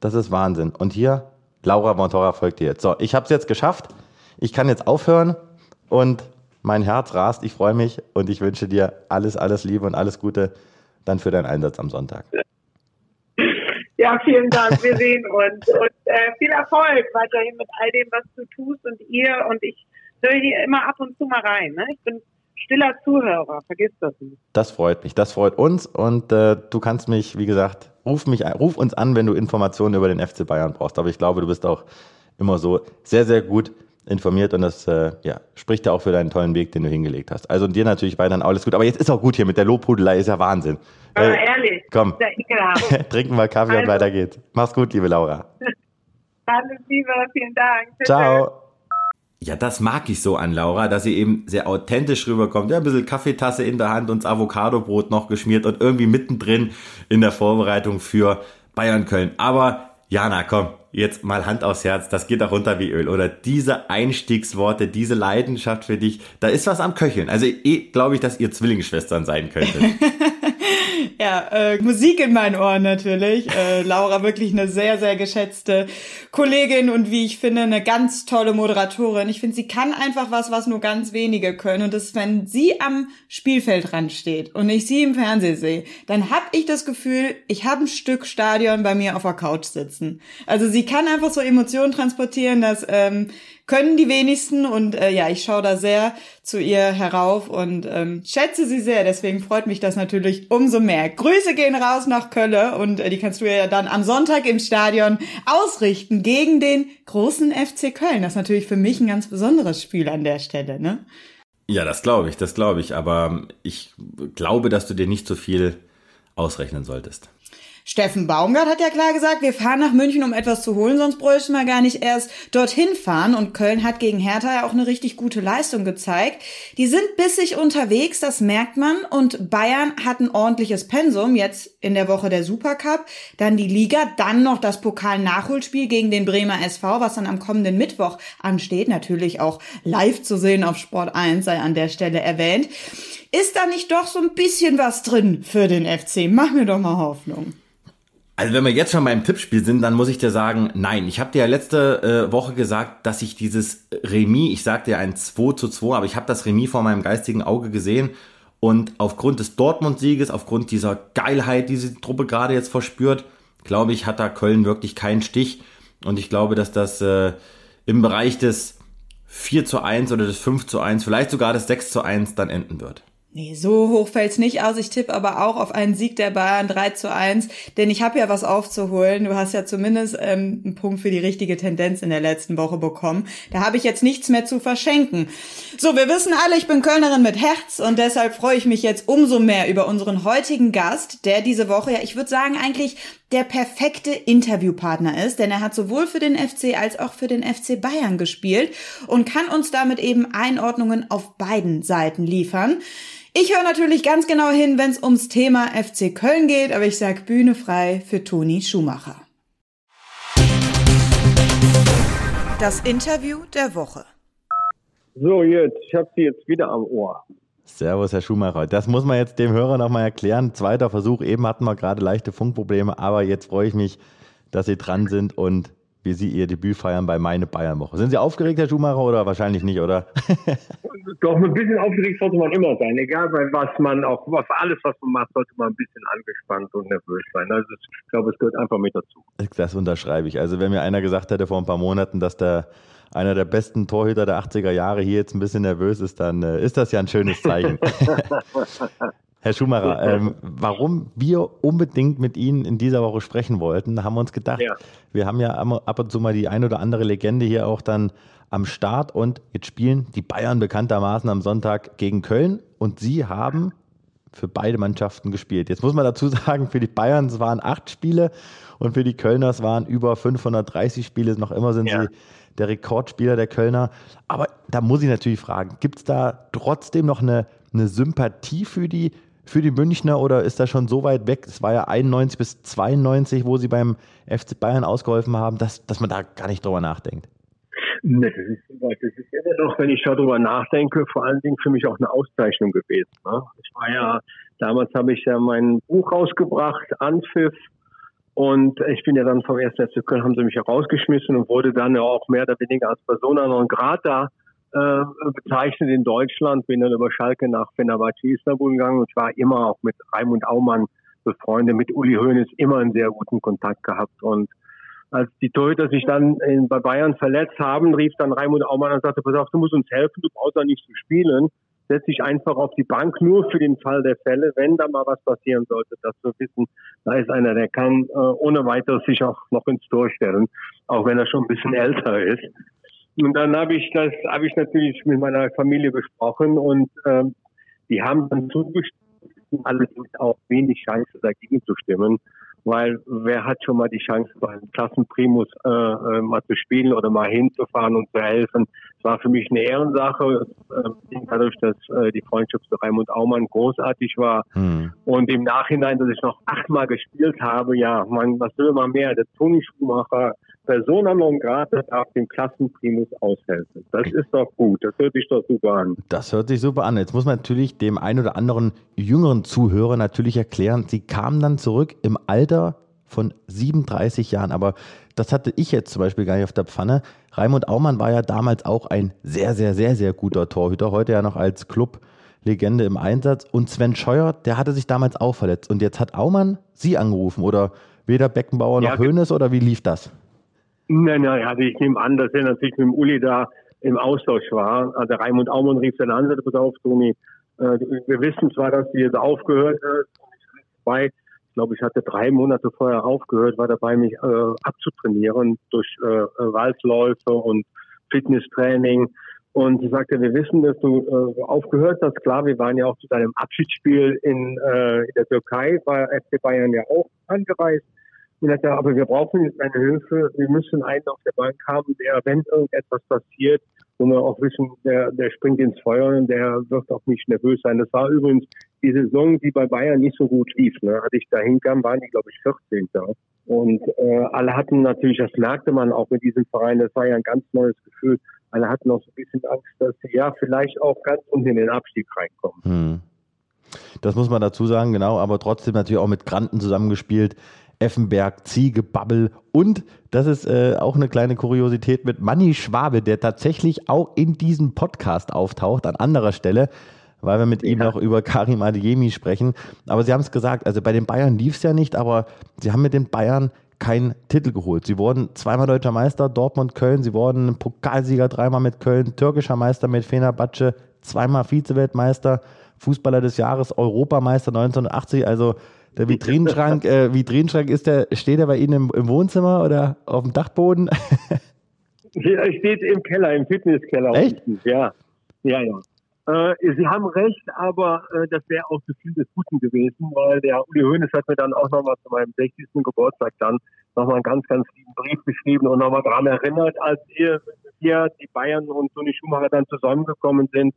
Das ist Wahnsinn. Und hier, Laura Montora folgt dir jetzt. So, ich habe es jetzt geschafft. Ich kann jetzt aufhören und mein Herz rast. Ich freue mich und ich wünsche dir alles, alles Liebe und alles Gute dann für deinen Einsatz am Sonntag.
Ja, vielen Dank. Wir sehen uns und äh, viel Erfolg weiterhin mit all dem, was du tust und ihr. Und ich höre hier immer ab und zu mal rein. Ne? Ich bin stiller Zuhörer, vergiss das nicht.
Das freut mich, das freut uns und äh, du kannst mich, wie gesagt, ruf mich, ruf uns an, wenn du Informationen über den FC Bayern brauchst. Aber ich glaube, du bist auch immer so sehr, sehr gut informiert und das äh, ja, spricht ja auch für deinen tollen Weg, den du hingelegt hast. Also dir natürlich weiterhin alles gut. Aber jetzt ist auch gut hier mit der Lobhudelei, ist ja Wahnsinn.
Aber äh, ehrlich,
komm, *laughs* trinken wir Kaffee also. und weiter geht's. Mach's gut, liebe Laura. *laughs*
Alles Liebe, vielen Dank.
Ciao. Ja, das mag ich so an Laura, dass sie eben sehr authentisch rüberkommt. Ja, ein bisschen Kaffeetasse in der Hand und das Avocadobrot noch geschmiert und irgendwie mittendrin in der Vorbereitung für Bayern Köln. Aber Jana, komm, jetzt mal Hand aufs Herz, das geht auch runter wie Öl. Oder diese Einstiegsworte, diese Leidenschaft für dich, da ist was am Köcheln. Also eh, glaube ich, dass ihr Zwillingsschwestern sein könntet. *laughs*
Ja, äh, Musik in meinen Ohren natürlich. Äh, Laura wirklich eine sehr, sehr geschätzte Kollegin und wie ich finde, eine ganz tolle Moderatorin. Ich finde, sie kann einfach was, was nur ganz wenige können. Und das ist, wenn sie am Spielfeldrand steht und ich sie im Fernsehen sehe, dann habe ich das Gefühl, ich habe ein Stück Stadion bei mir auf der Couch sitzen. Also sie kann einfach so Emotionen transportieren, dass ähm, können die wenigsten und äh, ja, ich schaue da sehr zu ihr herauf und ähm, schätze sie sehr. Deswegen freut mich das natürlich umso mehr. Grüße gehen raus nach Kölle und äh, die kannst du ja dann am Sonntag im Stadion ausrichten gegen den großen FC Köln. Das ist natürlich für mich ein ganz besonderes Spiel an der Stelle, ne?
Ja, das glaube ich, das glaube ich. Aber ich glaube, dass du dir nicht so viel ausrechnen solltest.
Steffen Baumgart hat ja klar gesagt, wir fahren nach München, um etwas zu holen, sonst bräuchten wir gar nicht erst dorthin fahren. Und Köln hat gegen Hertha ja auch eine richtig gute Leistung gezeigt. Die sind bissig unterwegs, das merkt man. Und Bayern hat ein ordentliches Pensum, jetzt in der Woche der Supercup, dann die Liga, dann noch das Pokal-Nachholspiel gegen den Bremer SV, was dann am kommenden Mittwoch ansteht. Natürlich auch live zu sehen auf Sport 1, sei an der Stelle erwähnt. Ist da nicht doch so ein bisschen was drin für den FC? Mach mir doch mal Hoffnung.
Also wenn wir jetzt schon beim Tippspiel sind, dann muss ich dir sagen, nein. Ich habe dir ja letzte äh, Woche gesagt, dass ich dieses Remis, ich sagte ja ein 2 zu 2, aber ich habe das Remis vor meinem geistigen Auge gesehen. Und aufgrund des Dortmund-Sieges, aufgrund dieser Geilheit, die diese Truppe gerade jetzt verspürt, glaube ich, hat da Köln wirklich keinen Stich. Und ich glaube, dass das äh, im Bereich des 4 zu 1 oder des 5 zu 1, vielleicht sogar des 6 zu 1 dann enden wird.
Nee, so hoch fällt's nicht aus. Ich tippe aber auch auf einen Sieg der Bayern 3 zu 1, denn ich habe ja was aufzuholen. Du hast ja zumindest ähm, einen Punkt für die richtige Tendenz in der letzten Woche bekommen. Da habe ich jetzt nichts mehr zu verschenken. So, wir wissen alle, ich bin Kölnerin mit Herz und deshalb freue ich mich jetzt umso mehr über unseren heutigen Gast, der diese Woche, ja, ich würde sagen, eigentlich der perfekte Interviewpartner ist, denn er hat sowohl für den FC als auch für den FC Bayern gespielt und kann uns damit eben Einordnungen auf beiden Seiten liefern. Ich höre natürlich ganz genau hin, wenn es ums Thema FC Köln geht, aber ich sag Bühne frei für Toni Schumacher. Das Interview der Woche.
So, jetzt, ich habe Sie jetzt wieder am Ohr.
Servus, Herr Schumacher. Das muss man jetzt dem Hörer nochmal erklären. Zweiter Versuch, eben hatten wir gerade leichte Funkprobleme, aber jetzt freue ich mich, dass Sie dran sind und wie Sie Ihr Debüt feiern bei Meine Bayernwoche. Sind Sie aufgeregt, Herr Schumacher, oder wahrscheinlich nicht, oder? *laughs*
Doch, ein bisschen aufgeregt sollte man immer sein. Egal, bei was man auch, was alles, was man macht, sollte man ein bisschen angespannt und nervös sein. Also ich glaube, es gehört einfach mit dazu.
Das unterschreibe ich. Also wenn mir einer gesagt hätte vor ein paar Monaten, dass der einer der besten Torhüter der 80er Jahre hier jetzt ein bisschen nervös ist, dann äh, ist das ja ein schönes Zeichen. *laughs* Herr Schumacher, ähm, warum wir unbedingt mit Ihnen in dieser Woche sprechen wollten, haben wir uns gedacht, ja. wir haben ja ab und zu mal die ein oder andere Legende hier auch dann am Start und jetzt spielen die Bayern bekanntermaßen am Sonntag gegen Köln und Sie haben für beide Mannschaften gespielt. Jetzt muss man dazu *laughs* sagen, für die Bayern waren acht Spiele und für die Kölners waren über 530 Spiele. Noch immer sind ja. sie der Rekordspieler der Kölner. Aber da muss ich natürlich fragen, gibt es da trotzdem noch eine, eine Sympathie für die für die Münchner oder ist das schon so weit weg? Es war ja 91 bis 92, wo sie beim FC Bayern ausgeholfen haben, dass, dass man da gar nicht drüber nachdenkt.
Ne, das ist, das ist immer noch, wenn ich darüber nachdenke, vor allen Dingen für mich auch eine Auszeichnung gewesen. Ne? Ich war ja, damals habe ich ja mein Buch rausgebracht, Anpfiff, und ich bin ja dann vom 1. FC Köln, haben sie mich herausgeschmissen und wurde dann ja auch mehr oder weniger als Persona non grata äh, bezeichnet in Deutschland, bin dann über Schalke nach Fenerbahce Istanbul gegangen und ich war immer auch mit Raimund Aumann befreundet, mit Uli Hoeneß immer einen sehr guten Kontakt gehabt und als die Torhüter sich dann in, bei Bayern verletzt haben, rief dann Raimund Aumann und sagte, pass auf, du musst uns helfen, du brauchst auch nicht zu spielen. Setz dich einfach auf die Bank, nur für den Fall der Fälle, wenn da mal was passieren sollte, dass wir wissen, da ist einer, der kann äh, ohne weiteres sich auch noch ins Tor stellen, auch wenn er schon ein bisschen *laughs* älter ist. Und dann habe ich das, habe ich natürlich mit meiner Familie besprochen und ähm, die haben dann zugestimmt, allerdings auch wenig Chance dagegen zu stimmen, weil wer hat schon mal die Chance, beim Klassenprimus äh, äh, mal zu spielen oder mal hinzufahren und zu helfen. Es war für mich eine Ehrensache, äh, dadurch, dass äh, die Freundschaft zu Raimund Aumann großartig war. Hm. Und im Nachhinein, dass ich noch achtmal gespielt habe, ja, man, was will man mehr? Der Toni Schumacher, Persona non grata darf dem Klassenprimus aushelfen. Das ist doch gut. Das hört sich doch super an.
Das hört sich super an. Jetzt muss man natürlich dem einen oder anderen jüngeren Zuhörer natürlich erklären, sie kamen dann zurück im Alter von 37 Jahren. Aber das hatte ich jetzt zum Beispiel gar nicht auf der Pfanne. Raimund Aumann war ja damals auch ein sehr, sehr, sehr, sehr guter Torhüter. Heute ja noch als Clublegende im Einsatz. Und Sven Scheuer, der hatte sich damals auch verletzt. Und jetzt hat Aumann Sie angerufen oder weder Beckenbauer noch ja, Hoeneß oder wie lief das?
Nein, nein, also ich nehme an, dass er natürlich mit dem Uli da im Austausch war. Also Raimund Aumann rief dann an, sagte, pass auf, Toni, äh, wir wissen zwar, dass du jetzt aufgehört hast, ich glaube, ich hatte drei Monate vorher aufgehört, war dabei, mich äh, abzutrainieren durch äh, Waldläufe und Fitnesstraining. Und sie sagte, wir wissen, dass du äh, aufgehört hast. Klar, wir waren ja auch zu deinem Abschiedsspiel in, äh, in der Türkei, war FC Bayern ja auch angereist. Und er aber wir brauchen jetzt eine Hilfe. Wir müssen einen auf der Bank haben, der, wenn irgendetwas passiert, wo wir auch wissen, der, der springt ins Feuer und der wird auch nicht nervös sein. Das war übrigens die Saison, die bei Bayern nicht so gut lief. Ne? Als ich da hinkam, waren die, glaube ich, 14. Und äh, alle hatten natürlich, das merkte man auch mit diesem Verein, das war ja ein ganz neues Gefühl. Alle hatten auch so ein bisschen Angst, dass sie ja vielleicht auch ganz unten in den Abstieg reinkommen. Hm.
Das muss man dazu sagen, genau, aber trotzdem natürlich auch mit Granten zusammengespielt. Effenberg, Ziege, Babbel und das ist äh, auch eine kleine Kuriosität mit Manni Schwabe, der tatsächlich auch in diesem Podcast auftaucht an anderer Stelle, weil wir mit ja. ihm noch über Karim Adeyemi sprechen. Aber Sie haben es gesagt, also bei den Bayern lief es ja nicht, aber Sie haben mit den Bayern keinen Titel geholt. Sie wurden zweimal deutscher Meister, Dortmund, Köln. Sie wurden Pokalsieger dreimal mit Köln, türkischer Meister mit Fenerbahce, zweimal Vizeweltmeister, Fußballer des Jahres, Europameister 1980. Also der Vitrinenschrank, äh, Vitrinenschrank ist der, steht er bei Ihnen im, im Wohnzimmer oder auf dem Dachboden? *laughs*
er steht im Keller, im Fitnesskeller.
Echt?
Ja, ja, ja. Äh, Sie haben recht, aber äh, das wäre auch zu viel des Guten gewesen, weil der Uli Hoeneß hat mir dann auch nochmal zu meinem 60. Geburtstag dann nochmal einen ganz, ganz lieben Brief geschrieben und nochmal daran erinnert, als wir, wir, die Bayern und Toni Schumacher dann zusammengekommen sind,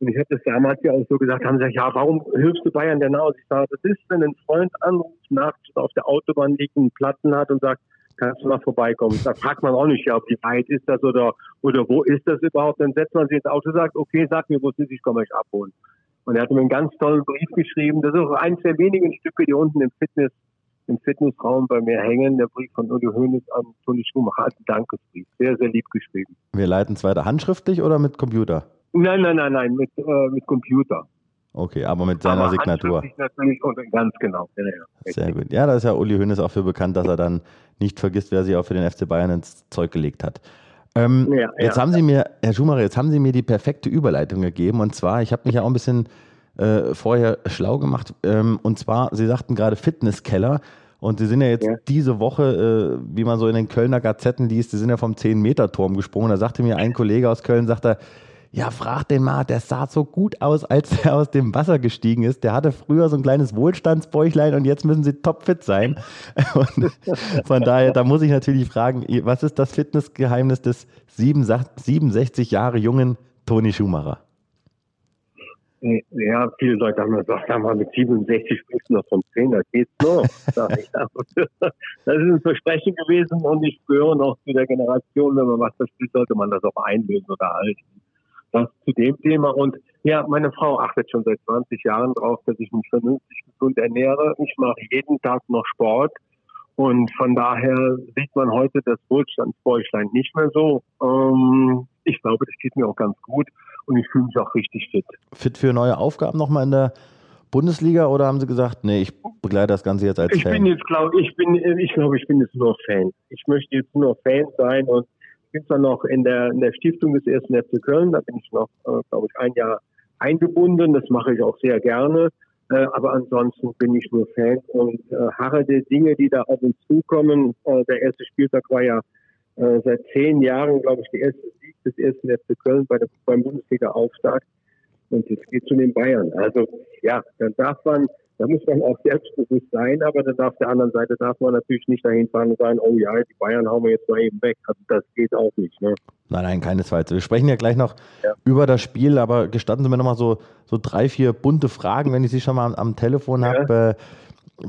und ich habe das damals ja auch so gesagt, haben gesagt, ja, warum hilfst du Bayern denn aus? Ich sage, das ist, wenn ein Freund anruft, nachts auf der Autobahn liegt, einen Platten hat und sagt, kannst du mal vorbeikommen. Da fragt man auch nicht, ja, wie weit ist das oder, oder wo ist das überhaupt? Dann setzt man sich ins Auto und sagt, okay, sag mir, wo es ist, ich komme euch abholen. Und er hat mir einen ganz tollen Brief geschrieben. Das ist auch eines der wenigen Stücke, die unten im Fitness, im Fitnessraum bei mir hängen. Der Brief von Uli Hoeneß an Toni Schumacher als Dankesbrief. Sehr, sehr lieb geschrieben.
Wir leiten es weiter handschriftlich oder mit Computer?
Nein, nein, nein, nein, mit, äh, mit Computer.
Okay, aber mit seiner aber Signatur.
Natürlich und ganz genau. Ja,
ja. Sehr gut. Ja, da ist ja Uli Hoeneß auch für bekannt, dass er dann nicht vergisst, wer sich auch für den FC Bayern ins Zeug gelegt hat. Ähm, ja, jetzt haben Sie mir, Herr Schumacher, jetzt haben Sie mir die perfekte Überleitung gegeben. Und zwar, ich habe mich ja auch ein bisschen äh, vorher schlau gemacht. Ähm, und zwar, Sie sagten gerade Fitnesskeller. Und Sie sind ja jetzt diese Woche, äh, wie man so in den Kölner Gazetten liest, Sie sind ja vom 10-Meter-Turm gesprungen. Da sagte mir ein Kollege aus Köln, sagt er, ja, frag den mal, der sah so gut aus, als *laughs* er aus dem Wasser gestiegen ist. Der hatte früher so ein kleines Wohlstandsbäuchlein und jetzt müssen sie topfit sein. *laughs* Und von daher, da muss ich natürlich fragen, was ist das Fitnessgeheimnis des 67 Jahre jungen Toni Schumacher?
Ja, viele Leute haben gesagt, sag mal, mit 67 spielst du noch vom 10, das geht's noch. *laughs* das ist ein Versprechen gewesen und ich gehöre noch zu der Generation, wenn man was verspielt, sollte man das auch einlösen oder halten. Das zu dem Thema. Und ja, meine Frau achtet schon seit 20 Jahren darauf, dass ich mich vernünftig gesund ernähre. Ich mache jeden Tag noch Sport. Und von daher sieht man heute das Wohlstandsbäuchlein nicht mehr so. Ähm, ich glaube, das geht mir auch ganz gut und ich fühle mich auch richtig fit.
Fit für neue Aufgaben nochmal in der Bundesliga oder haben Sie gesagt, nee, ich begleite das Ganze jetzt als
ich
Fan?
Bin jetzt, glaub, ich bin ich glaube, ich bin jetzt nur Fan. Ich möchte jetzt nur Fan sein und bin zwar noch in der, in der Stiftung des ersten FC Köln, da bin ich noch, äh, glaube ich, ein Jahr eingebunden. Das mache ich auch sehr gerne. Äh, aber ansonsten bin ich nur Fan und äh, harre der Dinge, die da auf uns zukommen. Äh, der erste Spieltag war ja äh, seit zehn Jahren, glaube ich, der erste Sieg des ersten FC Köln bei der, beim Bundesliga-Auftakt. Und es geht zu den Bayern. Also ja, dann darf man da muss man auch selbstbewusst sein, aber dann auf der anderen Seite darf man natürlich nicht dahin fahren und sagen, oh ja, die Bayern hauen wir jetzt mal eben weg. Also das geht auch nicht. Ne?
Nein, nein, keinesfalls. Wir sprechen ja gleich noch ja. über das Spiel, aber gestatten Sie mir nochmal so, so drei, vier bunte Fragen, wenn ich Sie schon mal am, am Telefon ja. habe. Äh,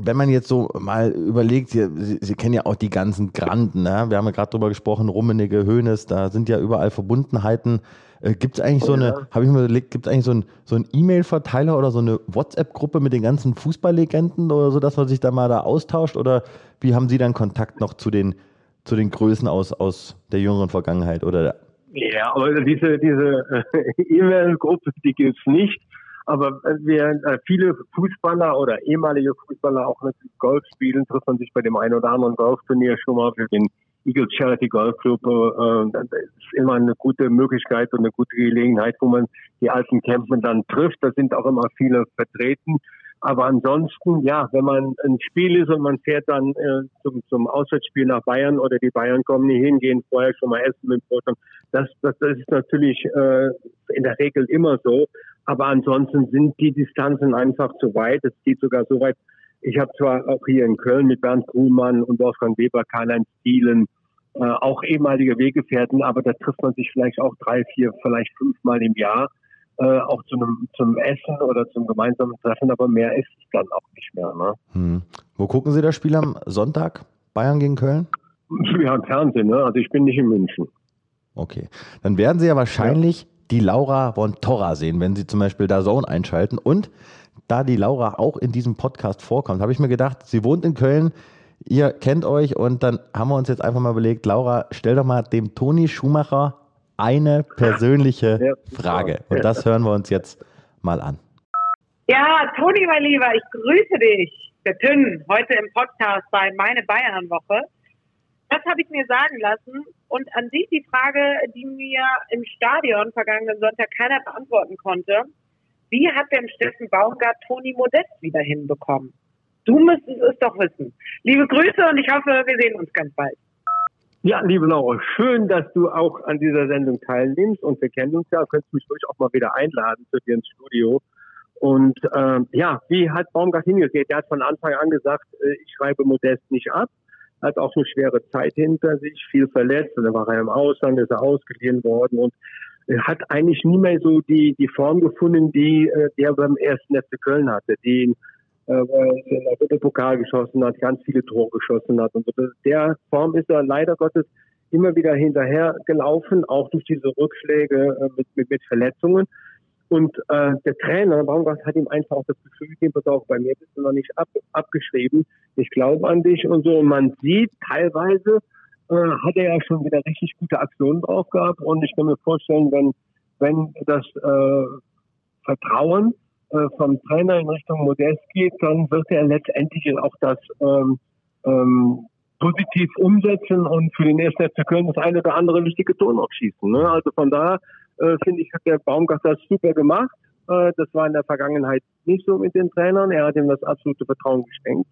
wenn man jetzt so mal überlegt, Sie, Sie, Sie kennen ja auch die ganzen Granden, ne? wir haben ja gerade drüber gesprochen, Rummenigge, Höhnes, da sind ja überall Verbundenheiten. Äh, gibt es eigentlich so eine, ja. habe ich mir überlegt, gibt es eigentlich so einen so E-Mail-Verteiler oder so eine WhatsApp-Gruppe mit den ganzen Fußballlegenden oder so, dass man sich da mal da austauscht? Oder wie haben Sie dann Kontakt noch zu den, zu den Größen aus, aus der jüngeren Vergangenheit? Oder
ja, aber diese, diese äh, *laughs* E-Mail-Gruppe, die gibt es nicht. Aber wir äh, viele Fußballer oder ehemalige Fußballer auch natürlich Golf spielen, trifft man sich bei dem einen oder anderen Golfturnier schon mal für den Eagles Charity Golf Club. Äh, das ist immer eine gute Möglichkeit und eine gute Gelegenheit, wo man die alten Campen dann trifft. Da sind auch immer viele vertreten. Aber ansonsten, ja, wenn man ein Spiel ist und man fährt dann äh, zum, zum Auswärtsspiel nach Bayern oder die Bayern kommen nie hingehen, vorher schon mal essen mit Brot, das, das, das ist natürlich äh, in der Regel immer so. Aber ansonsten sind die Distanzen einfach zu weit. Es geht sogar so weit. Ich habe zwar auch hier in Köln mit Bernd Kuhlmann und Wolfgang Weber, Karl-Heinz Thielen, äh, auch ehemalige Weggefährten, aber da trifft man sich vielleicht auch drei, vier, vielleicht fünfmal im Jahr, äh, auch zu einem, zum Essen oder zum gemeinsamen Treffen, aber mehr ist es dann auch nicht mehr. Ne?
Hm. Wo gucken Sie das Spiel am Sonntag? Bayern gegen Köln?
Ja, im Fernsehen, ne? Also ich bin nicht in München.
Okay. Dann werden Sie ja wahrscheinlich ja die Laura von Torra sehen, wenn Sie zum Beispiel da Zone einschalten. Und da die Laura auch in diesem Podcast vorkommt, habe ich mir gedacht, sie wohnt in Köln, ihr kennt euch und dann haben wir uns jetzt einfach mal überlegt, Laura, stell doch mal dem Toni Schumacher eine persönliche ja, Frage. Und das hören wir uns jetzt mal an.
Ja, Toni, mein Lieber, ich grüße dich. Der Tünn, heute im Podcast bei Meine Bayern-Woche. Das habe ich mir sagen lassen. Und an dich die Frage, die mir im Stadion vergangenen Sonntag keiner beantworten konnte. Wie hat denn Steffen Baumgart Toni Modest wieder hinbekommen? Du müsstest es doch wissen. Liebe Grüße und ich hoffe, wir sehen uns ganz bald.
Ja, liebe Laura, schön, dass du auch an dieser Sendung teilnimmst und wir kennen uns ja, könntest mich ruhig auch mal wieder einladen zu dir ins Studio. Und ähm, ja, wie hat Baumgart hingeht? Er hat von Anfang an gesagt, äh, ich schreibe Modest nicht ab hat auch eine schwere Zeit hinter sich, viel verletzt und dann war er im Ausland, ist er ausgeliehen worden und hat eigentlich nie mehr so die, die Form gefunden, die, äh, die er beim ersten FC Köln hatte, die äh, er in der Dritte Pokal geschossen hat, ganz viele Tore geschossen hat. Und der Form ist er leider Gottes immer wieder hinterher gelaufen, auch durch diese Rückschläge äh, mit, mit, mit Verletzungen. Und äh, der Trainer, Baumgart, hat ihm einfach auch das Gefühl gegeben, pass auf, bei mir bist du noch nicht ab, abgeschrieben. Ich glaube an dich und so. Und man sieht teilweise, äh, hat er ja schon wieder richtig gute Aktionen drauf gehabt. Und ich kann mir vorstellen, wenn, wenn das äh, Vertrauen äh, vom Trainer in Richtung Modest geht, dann wird er letztendlich auch das ähm, ähm, positiv umsetzen und für den ersten FC Köln das eine oder andere wichtige Tor noch schießen. Ne? Also von da äh, finde ich, hat der Baumgart das super gemacht. Äh, das war in der Vergangenheit nicht so mit den Trainern. Er hat ihm das absolute Vertrauen geschenkt.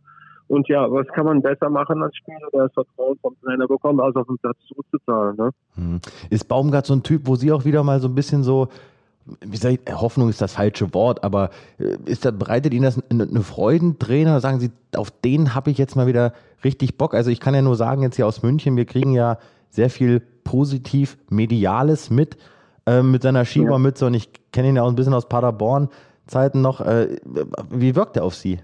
Und ja, was kann man besser machen als Spieler, der das Vertrauen vom Trainer bekommt, als auf den Platz zurückzuzahlen. Ne?
Hm. Ist Baumgart so ein Typ, wo Sie auch wieder mal so ein bisschen so wie sag ich, Hoffnung ist das falsche Wort, aber äh, ist das, bereitet Ihnen das eine, Freudenträne? Sagen Sie, auf den habe ich jetzt mal wieder richtig Bock. Also ich kann ja nur sagen, jetzt hier aus München, wir kriegen ja sehr viel positiv Mediales mit, äh, mit seiner Schiebermütze und ich kenne ihn ja auch ein bisschen aus Paderborn-Zeiten noch. Äh, wie wirkt er auf Sie?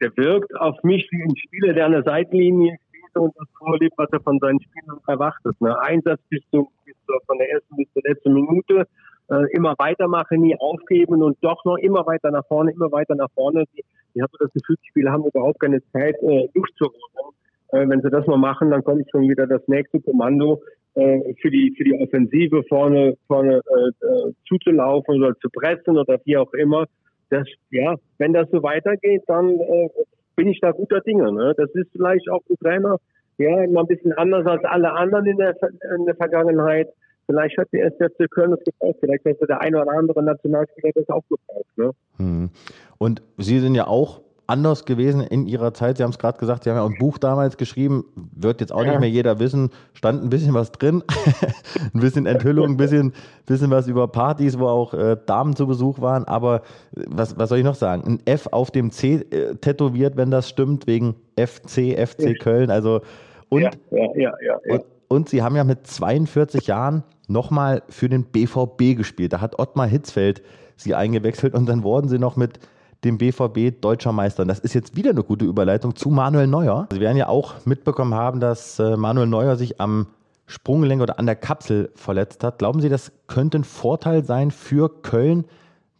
Der wirkt auf mich wie ein Spieler, der an der Seitenlinie steht und das vorlebt, was er von seinen Spielern erwartet. Ne? Einsatz bis, zu, bis zu, von der ersten bis zur letzten Minute äh, immer weitermachen, nie aufgeben und doch noch immer weiter nach vorne, immer weiter nach vorne. Ich, habe das Gefühl, die Spieler haben überhaupt keine Zeit, äh, durchzurufen. Äh, wenn sie das mal machen, dann kommt schon wieder das nächste Kommando äh, für die für die Offensive vorne vorne äh, äh, zuzulaufen oder zu pressen oder wie auch immer. Das ja, wenn das so weitergeht, dann äh, bin ich da guter Dinge. Ne? Das ist vielleicht auch ein Trainer, ja, immer ein bisschen anders als alle anderen in der in der Vergangenheit. Vielleicht hat die SFC Köln das gebraucht. Vielleicht hätte der eine oder andere Nationalspieler das auch gebraucht. Ne?
Hm. Und Sie sind ja auch anders gewesen in Ihrer Zeit. Sie haben es gerade gesagt, Sie haben ja auch ein Buch damals geschrieben, wird jetzt auch ja. nicht mehr jeder wissen, stand ein bisschen was drin, *laughs* ein bisschen Enthüllung, ein bisschen, bisschen was über Partys, wo auch äh, Damen zu Besuch waren. Aber äh, was, was soll ich noch sagen? Ein F auf dem C äh, tätowiert, wenn das stimmt, wegen FC, FC Köln. Also und, ja, ja, ja, und, und Sie haben ja mit 42 Jahren nochmal für den BVB gespielt. Da hat Ottmar Hitzfeld sie eingewechselt und dann wurden sie noch mit dem BVB deutscher Meister. Und das ist jetzt wieder eine gute Überleitung zu Manuel Neuer. Sie werden ja auch mitbekommen haben, dass äh, Manuel Neuer sich am Sprunggelenk oder an der Kapsel verletzt hat. Glauben Sie, das könnte ein Vorteil sein für Köln,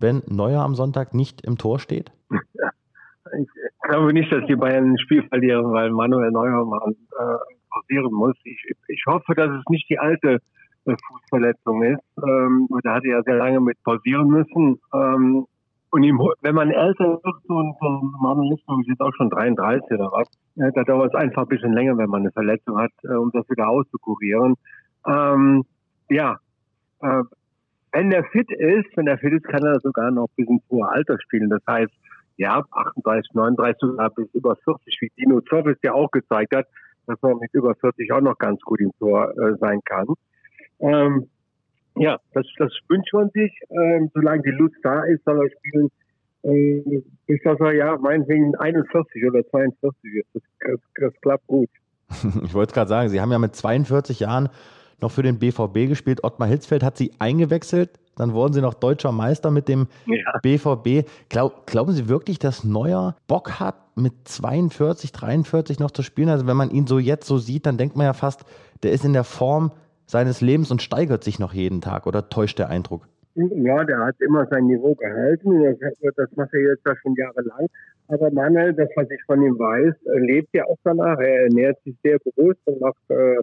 wenn Neuer am Sonntag nicht im Tor steht?
Ich glaube nicht, dass die Bayern ein Spiel verlieren, weil Manuel Neuer mal äh, pausieren muss. Ich, ich hoffe, dass es nicht die alte Fußverletzung ist. Ähm, da hat er ja sehr lange mit pausieren müssen. Ähm, und ihm, wenn man älter wird, Manuel Listung ist auch schon 33 oder was, äh, da dauert es einfach ein bisschen länger, wenn man eine Verletzung hat, äh, um das wieder auszukurieren. Ähm, ja, äh, wenn der fit ist, wenn der fit ist, kann er sogar noch bis ins hohe Alter spielen. Das heißt, ja, 38, 39, sogar bis über 40, wie Dino Zoff es ja auch gezeigt hat, dass man mit über 40 auch noch ganz gut im Tor äh, sein kann. Ähm, ja, das, das wünscht man sich. Ähm, solange die Lust da ist, soll er spielen. Ähm, ich sage ja, meinetwegen 41 oder 42 Das, das, das klappt gut. *laughs*
ich wollte gerade sagen, Sie haben ja mit 42 Jahren noch für den BVB gespielt. Ottmar Hitzfeld hat Sie eingewechselt. Dann wurden Sie noch deutscher Meister mit dem ja. BVB. Glaub, glauben Sie wirklich, dass Neuer Bock hat, mit 42, 43 noch zu spielen? Also wenn man ihn so jetzt so sieht, dann denkt man ja fast, der ist in der Form seines Lebens und steigert sich noch jeden Tag oder täuscht der Eindruck?
Ja, der hat immer sein Niveau gehalten. Das, das macht er jetzt ja schon jahrelang. Aber Manuel, das, was ich von ihm weiß, lebt ja auch danach. Er ernährt sich sehr bewusst und macht äh,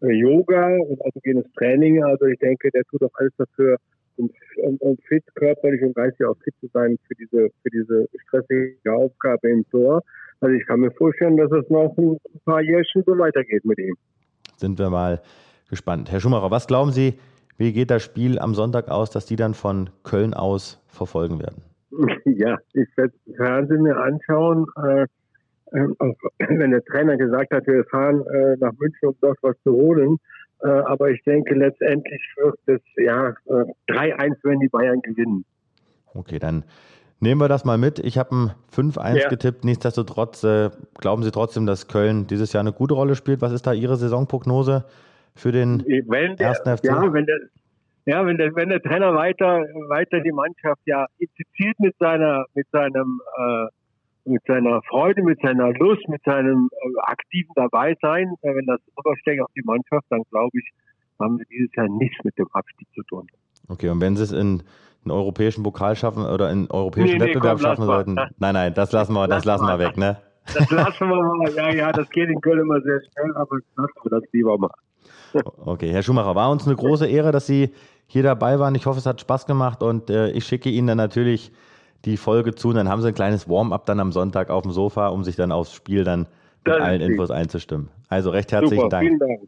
Yoga und autogenes Training. Also ich denke, der tut auch alles dafür, um, um, um fit, körperlich und geistig auch fit zu sein für diese, für diese stressige Aufgabe im Tor. Also ich kann mir vorstellen, dass es noch ein paar Jährchen so weitergeht mit ihm.
Sind wir mal gespannt. Herr Schumacher, was glauben Sie, wie geht das Spiel am Sonntag aus, dass die dann von Köln aus verfolgen werden? *laughs*
Ja, ich werde das Fernsehen mir anschauen. Äh, äh, *clears throat* wenn der Trainer gesagt hat, wir fahren äh, nach München, um dort was zu holen. Äh, aber ich denke, letztendlich wird es ja 3-1, äh, wenn die Bayern gewinnen.
Okay, dann nehmen wir das mal mit. Ich habe ein 5-1 ja. getippt. Nichtsdestotrotz äh, glauben Sie trotzdem, dass Köln dieses Jahr eine gute Rolle spielt. Was ist da Ihre Saisonprognose? Für den wenn der, ersten FC?
Ja, wenn der, ja, wenn der, wenn der Trainer weiter, weiter die Mannschaft ja infiziert mit seiner, mit seinem, äh, mit seiner Freude, mit seiner Lust, mit seinem äh, aktiven Dabeisein, äh, wenn das rübersteckt auf die Mannschaft, dann glaube ich, haben wir dieses Jahr nichts mit dem Abstieg zu tun.
Okay, und wenn sie es in einen europäischen Pokal schaffen oder in europäischen nee, Wettbewerb nee, komm, schaffen sollten. Nein, nein, das lassen wir, das lassen wir weg, ne?
Das lassen wir mal. Ja, ja, das geht in Köln immer sehr schnell, aber lassen wir das lieber mal.
Okay, Herr Schumacher, war uns eine große Ehre, dass Sie hier dabei waren. Ich hoffe, es hat Spaß gemacht und äh, ich schicke Ihnen dann natürlich die Folge zu. Und dann haben Sie ein kleines Warm-up dann am Sonntag auf dem Sofa, um sich dann aufs Spiel dann mit das allen Infos einzustimmen. Also recht herzlichen Super, Dank. Vielen Dank.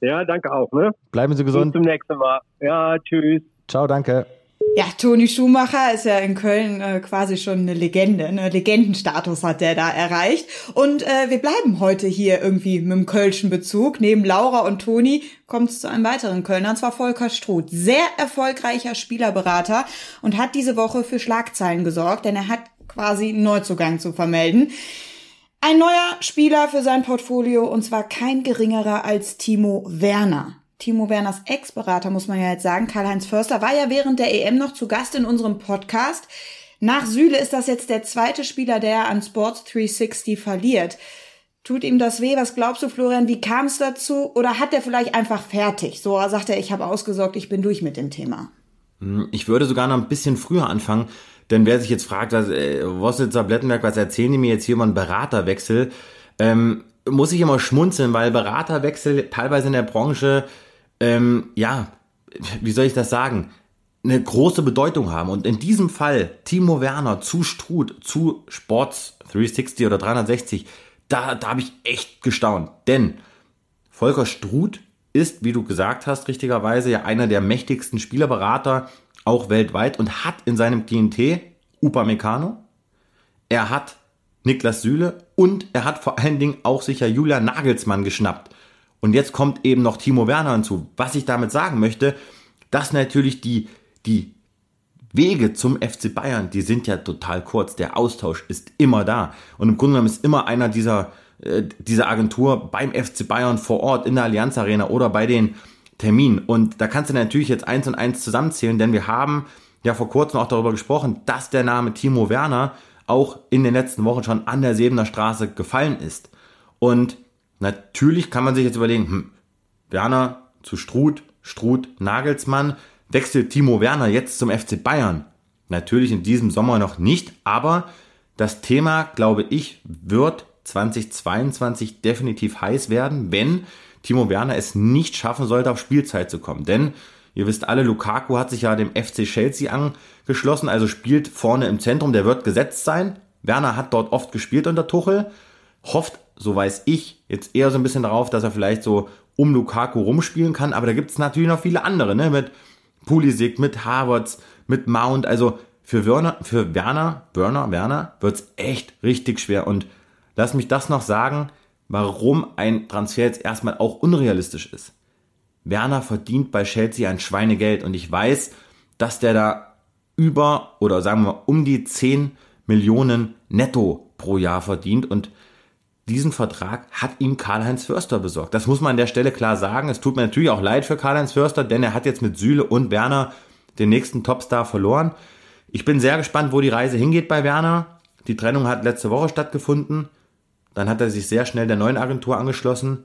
Ja, danke auch. Ne?
Bleiben Sie gesund.
Bis zum nächsten Mal. Ja, tschüss.
Ciao, danke.
Ja, Toni Schumacher ist ja in Köln äh, quasi schon eine Legende. Eine Legendenstatus hat der da erreicht. Und äh, wir bleiben heute hier irgendwie mit dem Kölschen Bezug. Neben Laura und Toni kommt es zu einem weiteren Kölner, und zwar Volker Struth. Sehr erfolgreicher Spielerberater und hat diese Woche für Schlagzeilen gesorgt, denn er hat quasi einen Neuzugang zu vermelden. Ein neuer Spieler für sein Portfolio und zwar kein geringerer als Timo Werner. Timo Werners Ex-Berater, muss man ja jetzt sagen, Karl-Heinz Förster, war ja während der EM noch zu Gast in unserem Podcast. Nach Süle ist das jetzt der zweite Spieler, der an Sports 360 verliert. Tut ihm das weh? Was glaubst du, Florian? Wie kam es dazu? Oder hat er vielleicht einfach fertig? So sagt er, ich habe ausgesorgt, ich bin durch mit dem Thema.
Hm, ich würde sogar noch ein bisschen früher anfangen, denn wer sich jetzt fragt, was, äh, Wossitzer Blettenberg, was erzählen die mir jetzt hier über einen Beraterwechsel? Ähm, muss ich immer schmunzeln, weil Beraterwechsel teilweise in der Branche ähm, ja, wie soll ich das sagen, eine große Bedeutung haben. Und in diesem Fall Timo Werner zu Struth, zu Sports 360 oder 360, da, da habe ich echt gestaunt. Denn Volker Struth ist, wie du gesagt hast, richtigerweise ja einer der mächtigsten Spielerberater auch weltweit und hat in seinem Klientel Upamecano, er hat Niklas Süle und er hat vor allen Dingen auch sicher Julia Nagelsmann geschnappt. Und jetzt kommt eben noch Timo Werner hinzu. Was ich damit sagen möchte, dass natürlich die, die Wege zum FC Bayern, die sind ja total kurz. Der Austausch ist immer da. Und im Grunde genommen ist immer einer dieser, äh, dieser Agentur beim FC Bayern vor Ort in der Allianz Arena oder bei den Terminen. Und da kannst du natürlich jetzt eins und eins zusammenzählen, denn wir haben ja vor kurzem auch darüber gesprochen, dass der Name Timo Werner auch in den letzten Wochen schon an der Sebener Straße gefallen ist. Und Natürlich kann man sich jetzt überlegen, hm, Werner zu Struth, Struth, Nagelsmann, wechselt Timo Werner jetzt zum FC Bayern. Natürlich in diesem Sommer noch nicht, aber das Thema, glaube ich, wird 2022 definitiv heiß werden, wenn Timo Werner es nicht schaffen sollte, auf Spielzeit zu kommen. Denn ihr wisst alle, Lukaku hat sich ja dem FC Chelsea angeschlossen, also spielt vorne im Zentrum, der wird gesetzt sein. Werner hat dort oft gespielt unter Tuchel, hofft so weiß ich, jetzt eher so ein bisschen darauf, dass er vielleicht so um Lukaku rumspielen kann. Aber da gibt es natürlich noch viele andere, ne? Mit Pulisic, mit Havertz, mit Mount. Also für Werner, für Werner, Werner, Werner wird's echt richtig schwer. Und lass mich das noch sagen, warum ein Transfer jetzt erstmal auch unrealistisch ist. Werner verdient bei Chelsea ein Schweinegeld und ich weiß, dass der da über oder sagen wir um die 10 Millionen netto pro Jahr verdient und diesen Vertrag hat ihm Karl-Heinz Förster besorgt. Das muss man an der Stelle klar sagen. Es tut mir natürlich auch leid für Karl-Heinz Förster, denn er hat jetzt mit Süle und Werner den nächsten Topstar verloren. Ich bin sehr gespannt, wo die Reise hingeht bei Werner. Die Trennung hat letzte Woche stattgefunden. Dann hat er sich sehr schnell der neuen Agentur angeschlossen.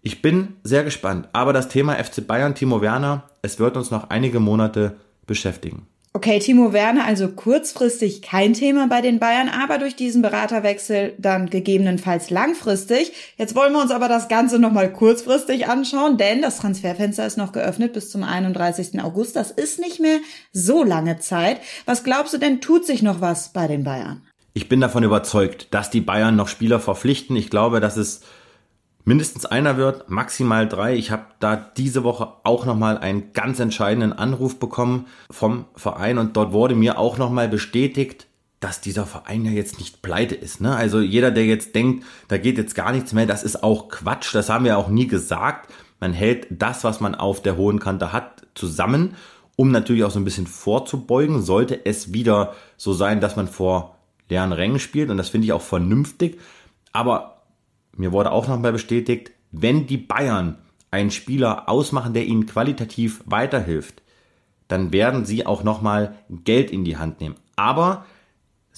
Ich bin sehr gespannt. Aber das Thema FC Bayern, Timo Werner, es wird uns noch einige Monate beschäftigen.
Okay, Timo Werner also kurzfristig kein Thema bei den Bayern, aber durch diesen Beraterwechsel dann gegebenenfalls langfristig. Jetzt wollen wir uns aber das Ganze nochmal kurzfristig anschauen, denn das Transferfenster ist noch geöffnet bis zum 31. August. Das ist nicht mehr so lange Zeit. Was glaubst du denn, tut sich noch was bei den Bayern?
Ich bin davon überzeugt, dass die Bayern noch Spieler verpflichten. Ich glaube, dass es mindestens einer wird, maximal drei. Ich habe da diese Woche auch nochmal einen ganz entscheidenden Anruf bekommen vom Verein und dort wurde mir auch nochmal bestätigt, dass dieser Verein ja jetzt nicht pleite ist. Ne? Also jeder, der jetzt denkt, da geht jetzt gar nichts mehr, das ist auch Quatsch. Das haben wir auch nie gesagt. Man hält das, was man auf der hohen Kante hat, zusammen, um natürlich auch so ein bisschen vorzubeugen. Sollte es wieder so sein, dass man vor leeren Rängen spielt und das finde ich auch vernünftig. Aber mir wurde auch nochmal bestätigt, wenn die Bayern einen Spieler ausmachen, der ihnen qualitativ weiterhilft, dann werden sie auch nochmal Geld in die Hand nehmen. Aber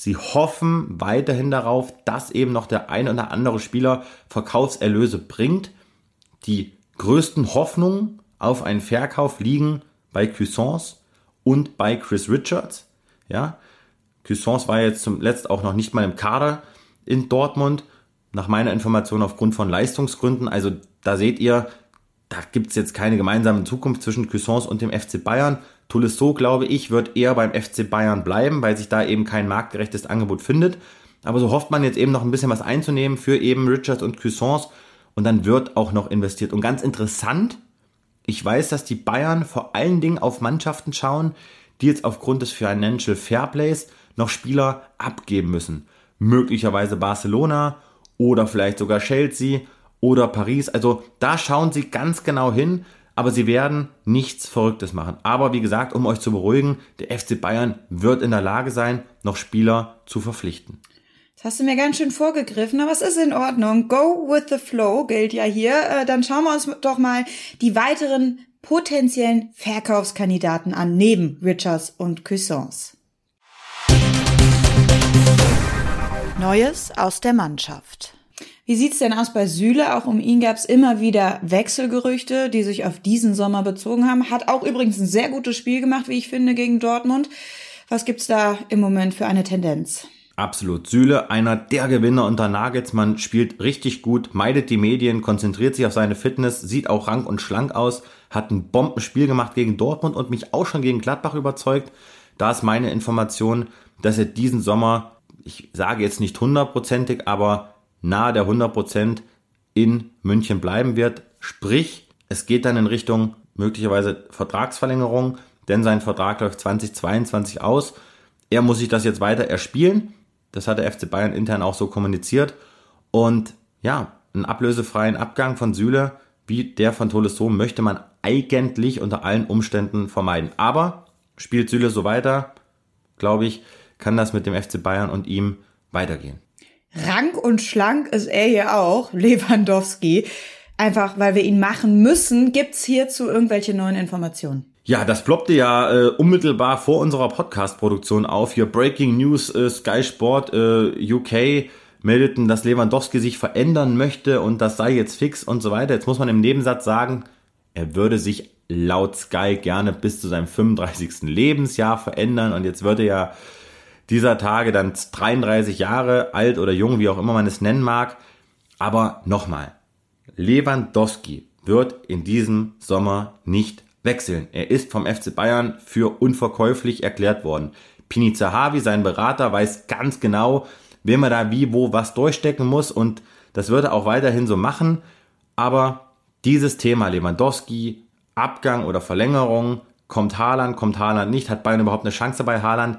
Sie hoffen weiterhin darauf, dass eben noch der ein oder andere Spieler Verkaufserlöse bringt. Die größten Hoffnungen auf einen Verkauf liegen bei Cuisance und bei Chris Richards. Ja, Cuisance war jetzt zum Letzt auch noch nicht mal im Kader in Dortmund. Nach meiner Information aufgrund von Leistungsgründen. Also da seht ihr, da gibt's jetzt keine gemeinsame Zukunft zwischen Cuisance und dem FC Bayern. Tolisso, glaube ich, wird eher beim FC Bayern bleiben, weil sich da eben kein marktgerechtes Angebot findet. Aber so hofft man jetzt eben noch ein bisschen was einzunehmen für eben Richards und Cuisance und dann wird auch noch investiert. Und ganz interessant, ich weiß, dass die Bayern vor allen Dingen auf Mannschaften schauen, die jetzt aufgrund des Financial Fairplays noch Spieler abgeben müssen. Möglicherweise Barcelona oder vielleicht sogar Chelsea oder Paris. Also da schauen sie ganz genau hin, aber sie werden nichts Verrücktes machen. Aber wie gesagt, um euch zu beruhigen, der FC Bayern wird in der Lage sein, noch Spieler zu verpflichten.
Das hast du mir ganz schön vorgegriffen, aber es ist in Ordnung. Go with the flow gilt ja hier. Äh, dann schauen wir uns doch mal die weiteren potenziellen Verkaufskandidaten an, neben Richards und Cuissance. Neues aus der Mannschaft. Wie sieht's denn aus bei Süle? Auch um ihn gab's immer wieder Wechselgerüchte, die sich auf diesen Sommer bezogen haben. Hat auch übrigens ein sehr gutes Spiel gemacht, wie ich finde, gegen Dortmund. Was gibt's da im Moment für eine Tendenz?
Absolut. Süle, einer der Gewinner unter Nagelsmann, spielt richtig gut, meidet die Medien, konzentriert sich auf seine Fitness, sieht auch rank und schlank aus, hat ein Bombenspiel gemacht gegen Dortmund und mich auch schon gegen Gladbach überzeugt. Da ist meine Information, dass er diesen Sommer ich sage jetzt nicht hundertprozentig, aber nahe der 100 in München bleiben wird. Sprich, es geht dann in Richtung möglicherweise Vertragsverlängerung, denn sein Vertrag läuft 2022 aus. Er muss sich das jetzt weiter erspielen. Das hat der FC Bayern intern auch so kommuniziert. Und ja, einen ablösefreien Abgang von Süle wie der von Tolisso möchte man eigentlich unter allen Umständen vermeiden. Aber spielt Süle so weiter, glaube ich, kann das mit dem FC Bayern und ihm weitergehen.
Rank und schlank ist er hier auch, *laughs* Lewandowski. Einfach, weil wir ihn machen müssen, gibt's hierzu irgendwelche neuen Informationen?
Ja, das ploppte ja äh, unmittelbar vor unserer Podcast-Produktion auf. Hier Breaking News, äh, Sky Sport äh, UK meldeten, dass Lewandowski sich verändern möchte und das sei jetzt fix und so weiter. Jetzt muss man im Nebensatz sagen, er würde sich laut Sky gerne bis zu seinem 35. Lebensjahr verändern und jetzt würde ja dieser Tage dann 33 Jahre alt oder jung, wie auch immer man es nennen mag. Aber nochmal, Lewandowski wird in diesem Sommer nicht wechseln. Er ist vom FC Bayern für unverkäuflich erklärt worden. Pini Zahavi, sein Berater, weiß ganz genau, wem er da wie, wo, was durchstecken muss und das wird er auch weiterhin so machen. Aber dieses Thema Lewandowski, Abgang oder Verlängerung, kommt Haaland, kommt Haaland nicht, hat Bayern überhaupt eine Chance bei Haaland,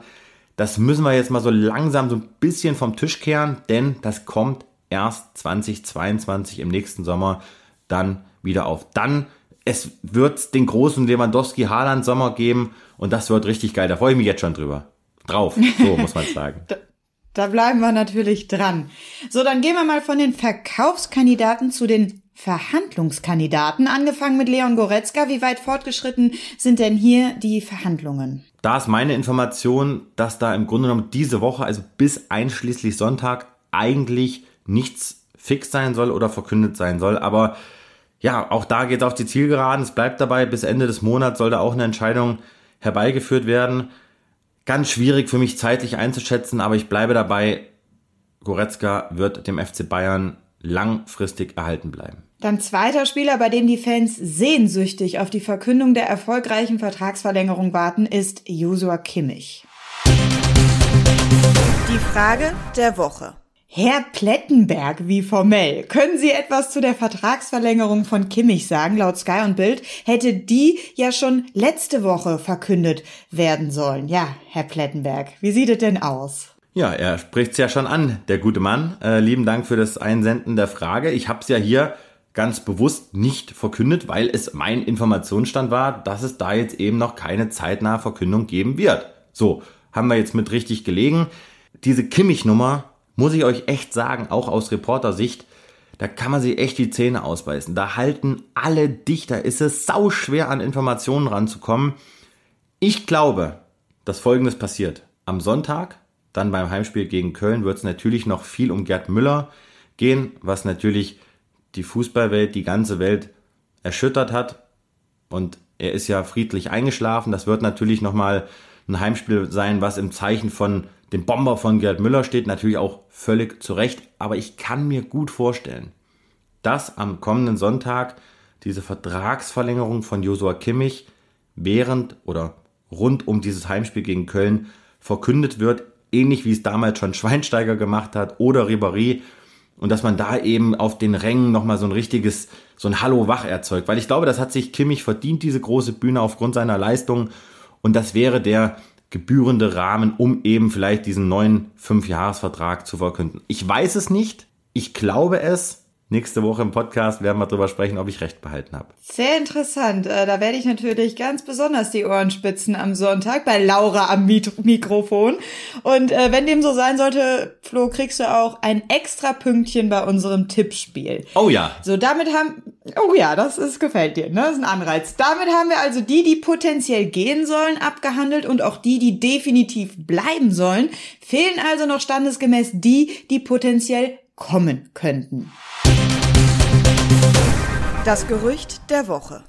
das müssen wir jetzt mal so langsam so ein bisschen vom Tisch kehren, denn das kommt erst 2022 im nächsten Sommer dann wieder auf. Dann es wird den großen Lewandowski Haaland Sommer geben und das wird richtig geil. Da freue ich mich jetzt schon drüber. Drauf, so muss man sagen. *laughs*
da, da bleiben wir natürlich dran. So, dann gehen wir mal von den Verkaufskandidaten zu den Verhandlungskandidaten, angefangen mit Leon Goretzka. Wie weit fortgeschritten sind denn hier die Verhandlungen?
Da ist meine Information, dass da im Grunde genommen diese Woche, also bis einschließlich Sonntag, eigentlich nichts fix sein soll oder verkündet sein soll. Aber ja, auch da geht es auf die Zielgeraden. Es bleibt dabei, bis Ende des Monats soll da auch eine Entscheidung herbeigeführt werden. Ganz schwierig für mich zeitlich einzuschätzen, aber ich bleibe dabei. Goretzka wird dem FC Bayern langfristig erhalten bleiben.
Dann zweiter Spieler, bei dem die Fans sehnsüchtig auf die Verkündung der erfolgreichen Vertragsverlängerung warten, ist Josua Kimmich. Die Frage der Woche. Herr Plettenberg, wie formell. Können Sie etwas zu der Vertragsverlängerung von Kimmich sagen? Laut Sky und Bild hätte die ja schon letzte Woche verkündet werden sollen. Ja, Herr Plettenberg, wie sieht es denn aus?
Ja, er spricht's ja schon an, der gute Mann. Äh, lieben Dank für das Einsenden der Frage. Ich habe es ja hier ganz bewusst nicht verkündet, weil es mein Informationsstand war, dass es da jetzt eben noch keine zeitnahe Verkündung geben wird. So, haben wir jetzt mit richtig gelegen. Diese Kimmich-Nummer, muss ich euch echt sagen, auch aus Reportersicht, da kann man sich echt die Zähne ausbeißen. Da halten alle Dichter, ist es sau schwer an Informationen ranzukommen. Ich glaube, dass Folgendes passiert. Am Sonntag dann beim Heimspiel gegen Köln wird es natürlich noch viel um Gerd Müller gehen, was natürlich die Fußballwelt, die ganze Welt erschüttert hat. Und er ist ja friedlich eingeschlafen. Das wird natürlich nochmal ein Heimspiel sein, was im Zeichen von dem Bomber von Gerd Müller steht. Natürlich auch völlig zu Recht. Aber ich kann mir gut vorstellen, dass am kommenden Sonntag diese Vertragsverlängerung von Josua Kimmich während oder rund um dieses Heimspiel gegen Köln verkündet wird, ähnlich wie es damals schon Schweinsteiger gemacht hat oder Ribéry und dass man da eben auf den Rängen nochmal so ein richtiges, so ein Hallo wach erzeugt, weil ich glaube, das hat sich Kimmich verdient, diese große Bühne aufgrund seiner Leistung. Und das wäre der gebührende Rahmen, um eben vielleicht diesen neuen Fünfjahresvertrag zu verkünden. Ich weiß es nicht, ich glaube es, Nächste Woche im Podcast werden wir darüber sprechen, ob ich recht behalten habe.
Sehr interessant. Äh, da werde ich natürlich ganz besonders die Ohren spitzen am Sonntag bei Laura am Mikrofon. Und äh, wenn dem so sein sollte, Flo, kriegst du auch ein extra Pünktchen bei unserem Tippspiel.
Oh ja.
So, damit haben, oh ja, das ist, gefällt dir, ne? Das ist ein Anreiz. Damit haben wir also die, die potenziell gehen sollen, abgehandelt und auch die, die definitiv bleiben sollen. Fehlen also noch standesgemäß die, die potenziell kommen könnten. Das Gerücht der Woche.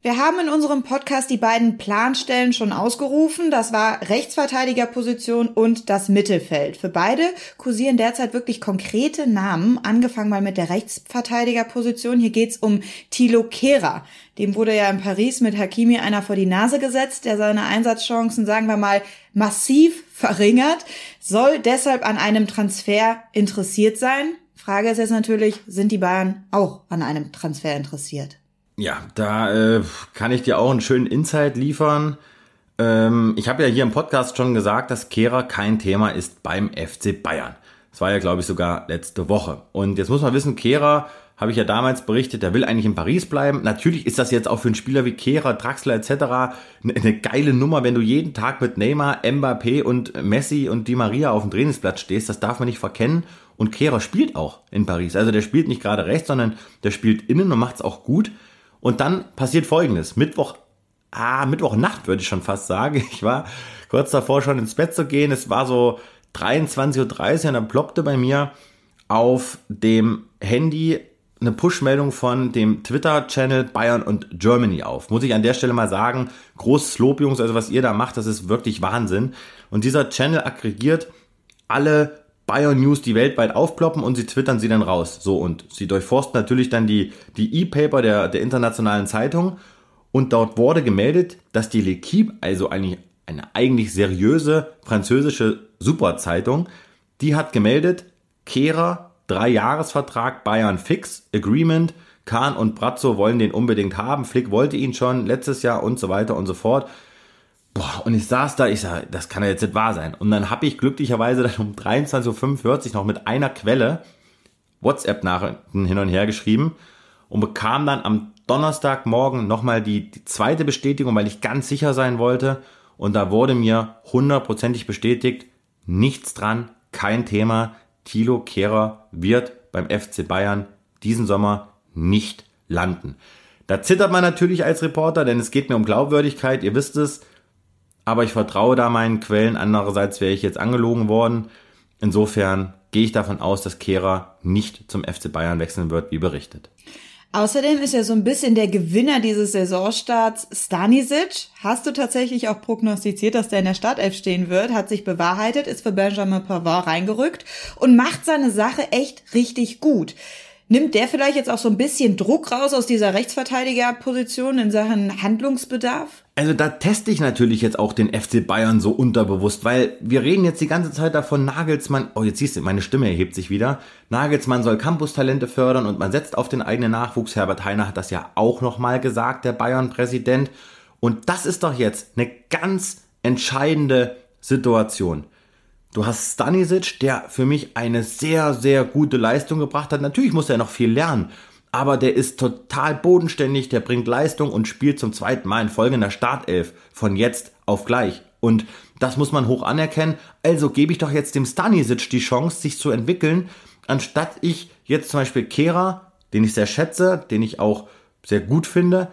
Wir haben in unserem Podcast die beiden Planstellen schon ausgerufen. Das war Rechtsverteidigerposition und das Mittelfeld. Für beide kursieren derzeit wirklich konkrete Namen, angefangen mal mit der Rechtsverteidigerposition. Hier geht's um Thilo Kehrer. Dem wurde ja in Paris mit Hakimi einer vor die Nase gesetzt, der seine Einsatzchancen, sagen wir mal, massiv verringert, soll deshalb an einem Transfer interessiert sein. Frage ist jetzt natürlich, sind die Bayern auch an einem Transfer interessiert?
Ja, da äh, kann ich dir auch einen schönen Insight liefern. Ähm, ich habe ja hier im Podcast schon gesagt, dass Kehrer kein Thema ist beim FC Bayern. Das war ja, glaube ich, sogar letzte Woche. Und jetzt muss man wissen, Kehrer, habe ich ja damals berichtet, der will eigentlich in Paris bleiben. Natürlich ist das jetzt auch für einen Spieler wie Kehrer, Draxler etc. eine, eine geile Nummer, wenn du jeden Tag mit Neymar, Mbappé und Messi und Di Maria auf dem Trainingsplatz stehst. Das darf man nicht verkennen. Und Kehrer spielt auch in Paris. Also der spielt nicht gerade rechts, sondern der spielt innen und macht es auch gut. Und dann passiert folgendes. Mittwoch, ah, Mittwochnacht würde ich schon fast sagen. *laughs* Ich war kurz davor schon ins Bett zu gehen. Es war so 23.30 Uhr und dann ploppte bei mir auf dem Handy eine Push-Meldung von dem Twitter-Channel Bayern und Germany auf. Muss ich an der Stelle mal sagen, großes Lob, Jungs, also was ihr da macht, das ist wirklich Wahnsinn. Und dieser Channel aggregiert alle Bayern News, die weltweit aufploppen und sie twittern sie dann raus. So, und sie durchforsten natürlich dann die, die E-Paper der, der internationalen Zeitung und dort wurde gemeldet, dass die L'Equipe, also eigentlich eine eigentlich seriöse französische Superzeitung, die hat gemeldet, Kehrer, Drei-Jahres-Vertrag, Bayern fix, Agreement, Kahn und Brazzo wollen den unbedingt haben, Flick wollte ihn schon letztes Jahr und so weiter und so fort. Boah, und ich saß da, ich sag, das kann ja jetzt nicht wahr sein. Und dann habe ich glücklicherweise dann um 23.45 Uhr noch mit einer Quelle WhatsApp-Nachrichten hin und her geschrieben und bekam dann am Donnerstagmorgen nochmal die, die zweite Bestätigung, weil ich ganz sicher sein wollte. Und da wurde mir hundertprozentig bestätigt, nichts dran, kein Thema. Thilo Kehrer wird beim FC Bayern diesen Sommer nicht landen. Da zittert man natürlich als Reporter, denn es geht mir um Glaubwürdigkeit. Ihr wisst es, aber ich vertraue da meinen Quellen. Andererseits wäre ich jetzt angelogen worden. Insofern gehe ich davon aus, dass Kehrer nicht zum FC Bayern wechseln wird, wie berichtet.
Außerdem ist ja so ein bisschen der Gewinner dieses Saisonstarts Stanisic. Hast du tatsächlich auch prognostiziert, dass der in der Startelf stehen wird? Hat sich bewahrheitet, ist für Benjamin Pavard reingerückt und macht seine Sache echt richtig gut. Nimmt der vielleicht jetzt auch so ein bisschen Druck raus aus dieser Rechtsverteidigerposition in Sachen Handlungsbedarf?
Also da teste ich natürlich jetzt auch den FC Bayern so unterbewusst, weil wir reden jetzt die ganze Zeit davon, Nagelsmann, oh jetzt siehst du, meine Stimme erhebt sich wieder, Nagelsmann soll Campus-Talente fördern und man setzt auf den eigenen Nachwuchs. Herbert Heiner hat das ja auch nochmal gesagt, der Bayern-Präsident. Und das ist doch jetzt eine ganz entscheidende Situation. Du hast Stanisic, der für mich eine sehr, sehr gute Leistung gebracht hat. Natürlich muss er noch viel lernen, aber der ist total bodenständig, der bringt Leistung und spielt zum zweiten Mal in Folge in der Startelf von jetzt auf gleich. Und das muss man hoch anerkennen. Also gebe ich doch jetzt dem Stanisic die Chance, sich zu entwickeln, anstatt ich jetzt zum Beispiel Kehra, den ich sehr schätze, den ich auch sehr gut finde,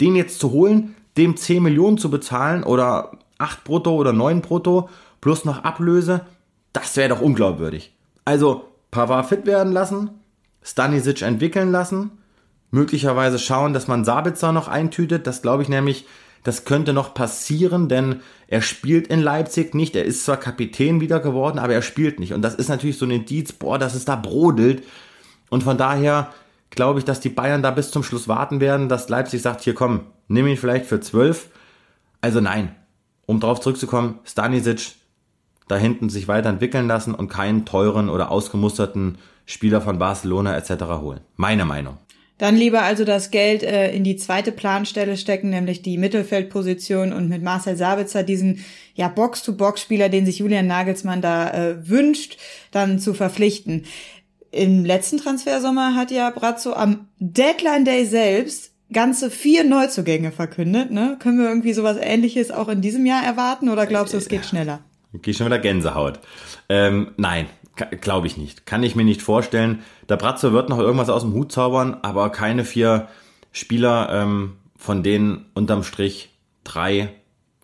den jetzt zu holen, dem 10 Millionen zu bezahlen oder 8 brutto oder 9 brutto plus noch Ablöse, das wäre doch unglaubwürdig. Also Pavard fit werden lassen, Stanisic entwickeln lassen, möglicherweise schauen, dass man Sabitzer noch eintütet. Das glaube ich nämlich, das könnte noch passieren, denn er spielt in Leipzig nicht. Er ist zwar Kapitän wieder geworden, aber er spielt nicht. Und das ist natürlich so ein Indiz, boah, dass es da brodelt. Und von daher glaube ich, dass die Bayern da bis zum Schluss warten werden, dass Leipzig sagt, hier komm, nimm ihn vielleicht für zwölf. Also nein, um darauf zurückzukommen, Stanisic da hinten sich weiterentwickeln lassen und keinen teuren oder ausgemusterten Spieler von Barcelona etc. holen. Meine Meinung.
Dann lieber also das Geld äh, in die zweite Planstelle stecken, nämlich die Mittelfeldposition und mit Marcel Sabitzer diesen ja Box-to-Box-Spieler, den sich Julian Nagelsmann da äh, wünscht, dann zu verpflichten. Im letzten Transfersommer hat ja Brazzo am Deadline Day selbst ganze vier Neuzugänge verkündet. Ne? Können wir irgendwie sowas Ähnliches auch in diesem Jahr erwarten oder glaubst du, es geht schneller?
Geh schon wieder Gänsehaut. Ähm, nein, glaube ich nicht. Kann ich mir nicht vorstellen. Der Bratzo wird noch irgendwas aus dem Hut zaubern, aber keine vier Spieler, ähm, von denen unterm Strich drei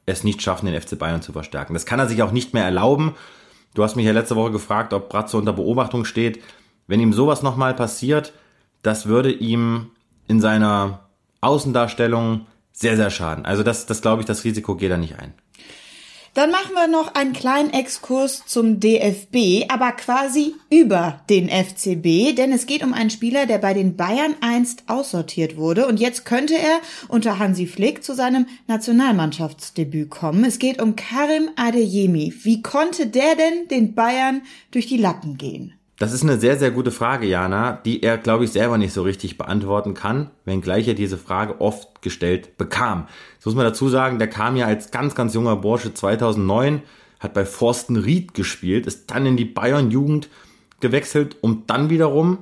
es nicht schaffen, den FC Bayern zu verstärken. Das kann er sich auch nicht mehr erlauben. Du hast mich ja letzte Woche gefragt, ob Bratzo unter Beobachtung steht. Wenn ihm sowas nochmal passiert, das würde ihm in seiner Außendarstellung sehr, sehr schaden. Also das, das glaube ich, das Risiko geht er nicht ein.
Dann machen wir noch einen kleinen Exkurs zum DFB, aber quasi über den FCB, denn es geht um einen Spieler, der bei den Bayern einst aussortiert wurde und jetzt könnte er unter Hansi Flick zu seinem Nationalmannschaftsdebüt kommen. Es geht um Karim Adeyemi. Wie konnte der denn den Bayern durch die Lappen gehen?
Das ist eine sehr, sehr gute Frage, Jana, die er, glaube ich, selber nicht so richtig beantworten kann, wenngleich er diese Frage oft gestellt bekam. Das muss man dazu sagen, der kam ja als ganz, ganz junger Bursche 2009, hat bei Forsten Ried gespielt, ist dann in die Bayern-Jugend gewechselt, um dann wiederum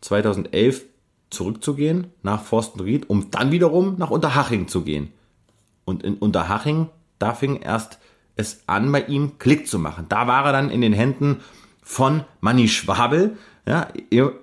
2011 zurückzugehen nach Forsten Ried, um dann wiederum nach Unterhaching zu gehen. Und in Unterhaching, da fing erst es an, bei ihm Klick zu machen. Da war er dann in den Händen von Manni Schwabel, ja,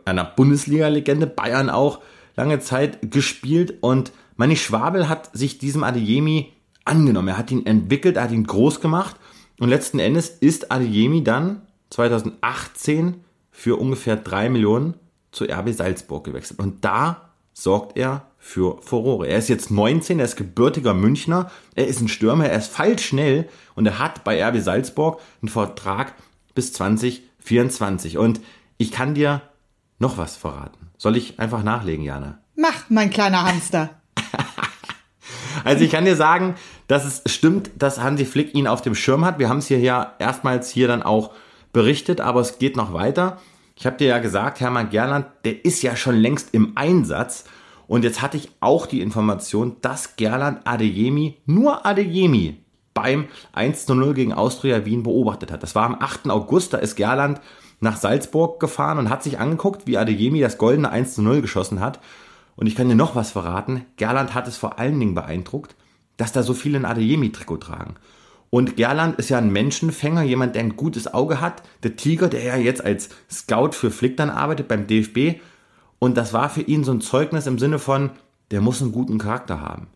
einer Bundesliga-Legende, Bayern auch lange Zeit gespielt und Manni Schwabel hat sich diesem Adeyemi angenommen. Er hat ihn entwickelt, er hat ihn groß gemacht und letzten Endes ist Adeyemi dann 2018 für ungefähr drei Millionen zu RB Salzburg gewechselt. Und da sorgt er für Furore. Er ist jetzt 19, er ist gebürtiger Münchner, er ist ein Stürmer, er ist feilschnell und er hat bei RB Salzburg einen Vertrag bis 20 24. Und ich kann dir noch was verraten. Soll ich einfach nachlegen, Jana?
Mach, mein kleiner Hamster.
Also ich kann dir sagen, dass es stimmt, dass Hansi Flick ihn auf dem Schirm hat. Wir haben es hier ja erstmals hier dann auch berichtet, aber es geht noch weiter. Ich habe dir ja gesagt, Hermann Gerland, der ist ja schon längst im Einsatz. Und jetzt hatte ich auch die Information, dass Gerland Adeyemi, nur Adeyemi, beim 1 zu 0 gegen Austria Wien beobachtet hat. Das war am 8. August, da ist Gerland nach Salzburg gefahren und hat sich angeguckt, wie Adeyemi das goldene 1 zu 0 geschossen hat. Und ich kann dir noch was verraten. Gerland hat es vor allen Dingen beeindruckt, dass da so viele ein Adeyemi-Trikot tragen. Und Gerland ist ja ein Menschenfänger, jemand, der ein gutes Auge hat. Der Tiger, der ja jetzt als Scout für Flick dann arbeitet beim DFB. Und das war für ihn so ein Zeugnis im Sinne von, der muss einen guten Charakter haben.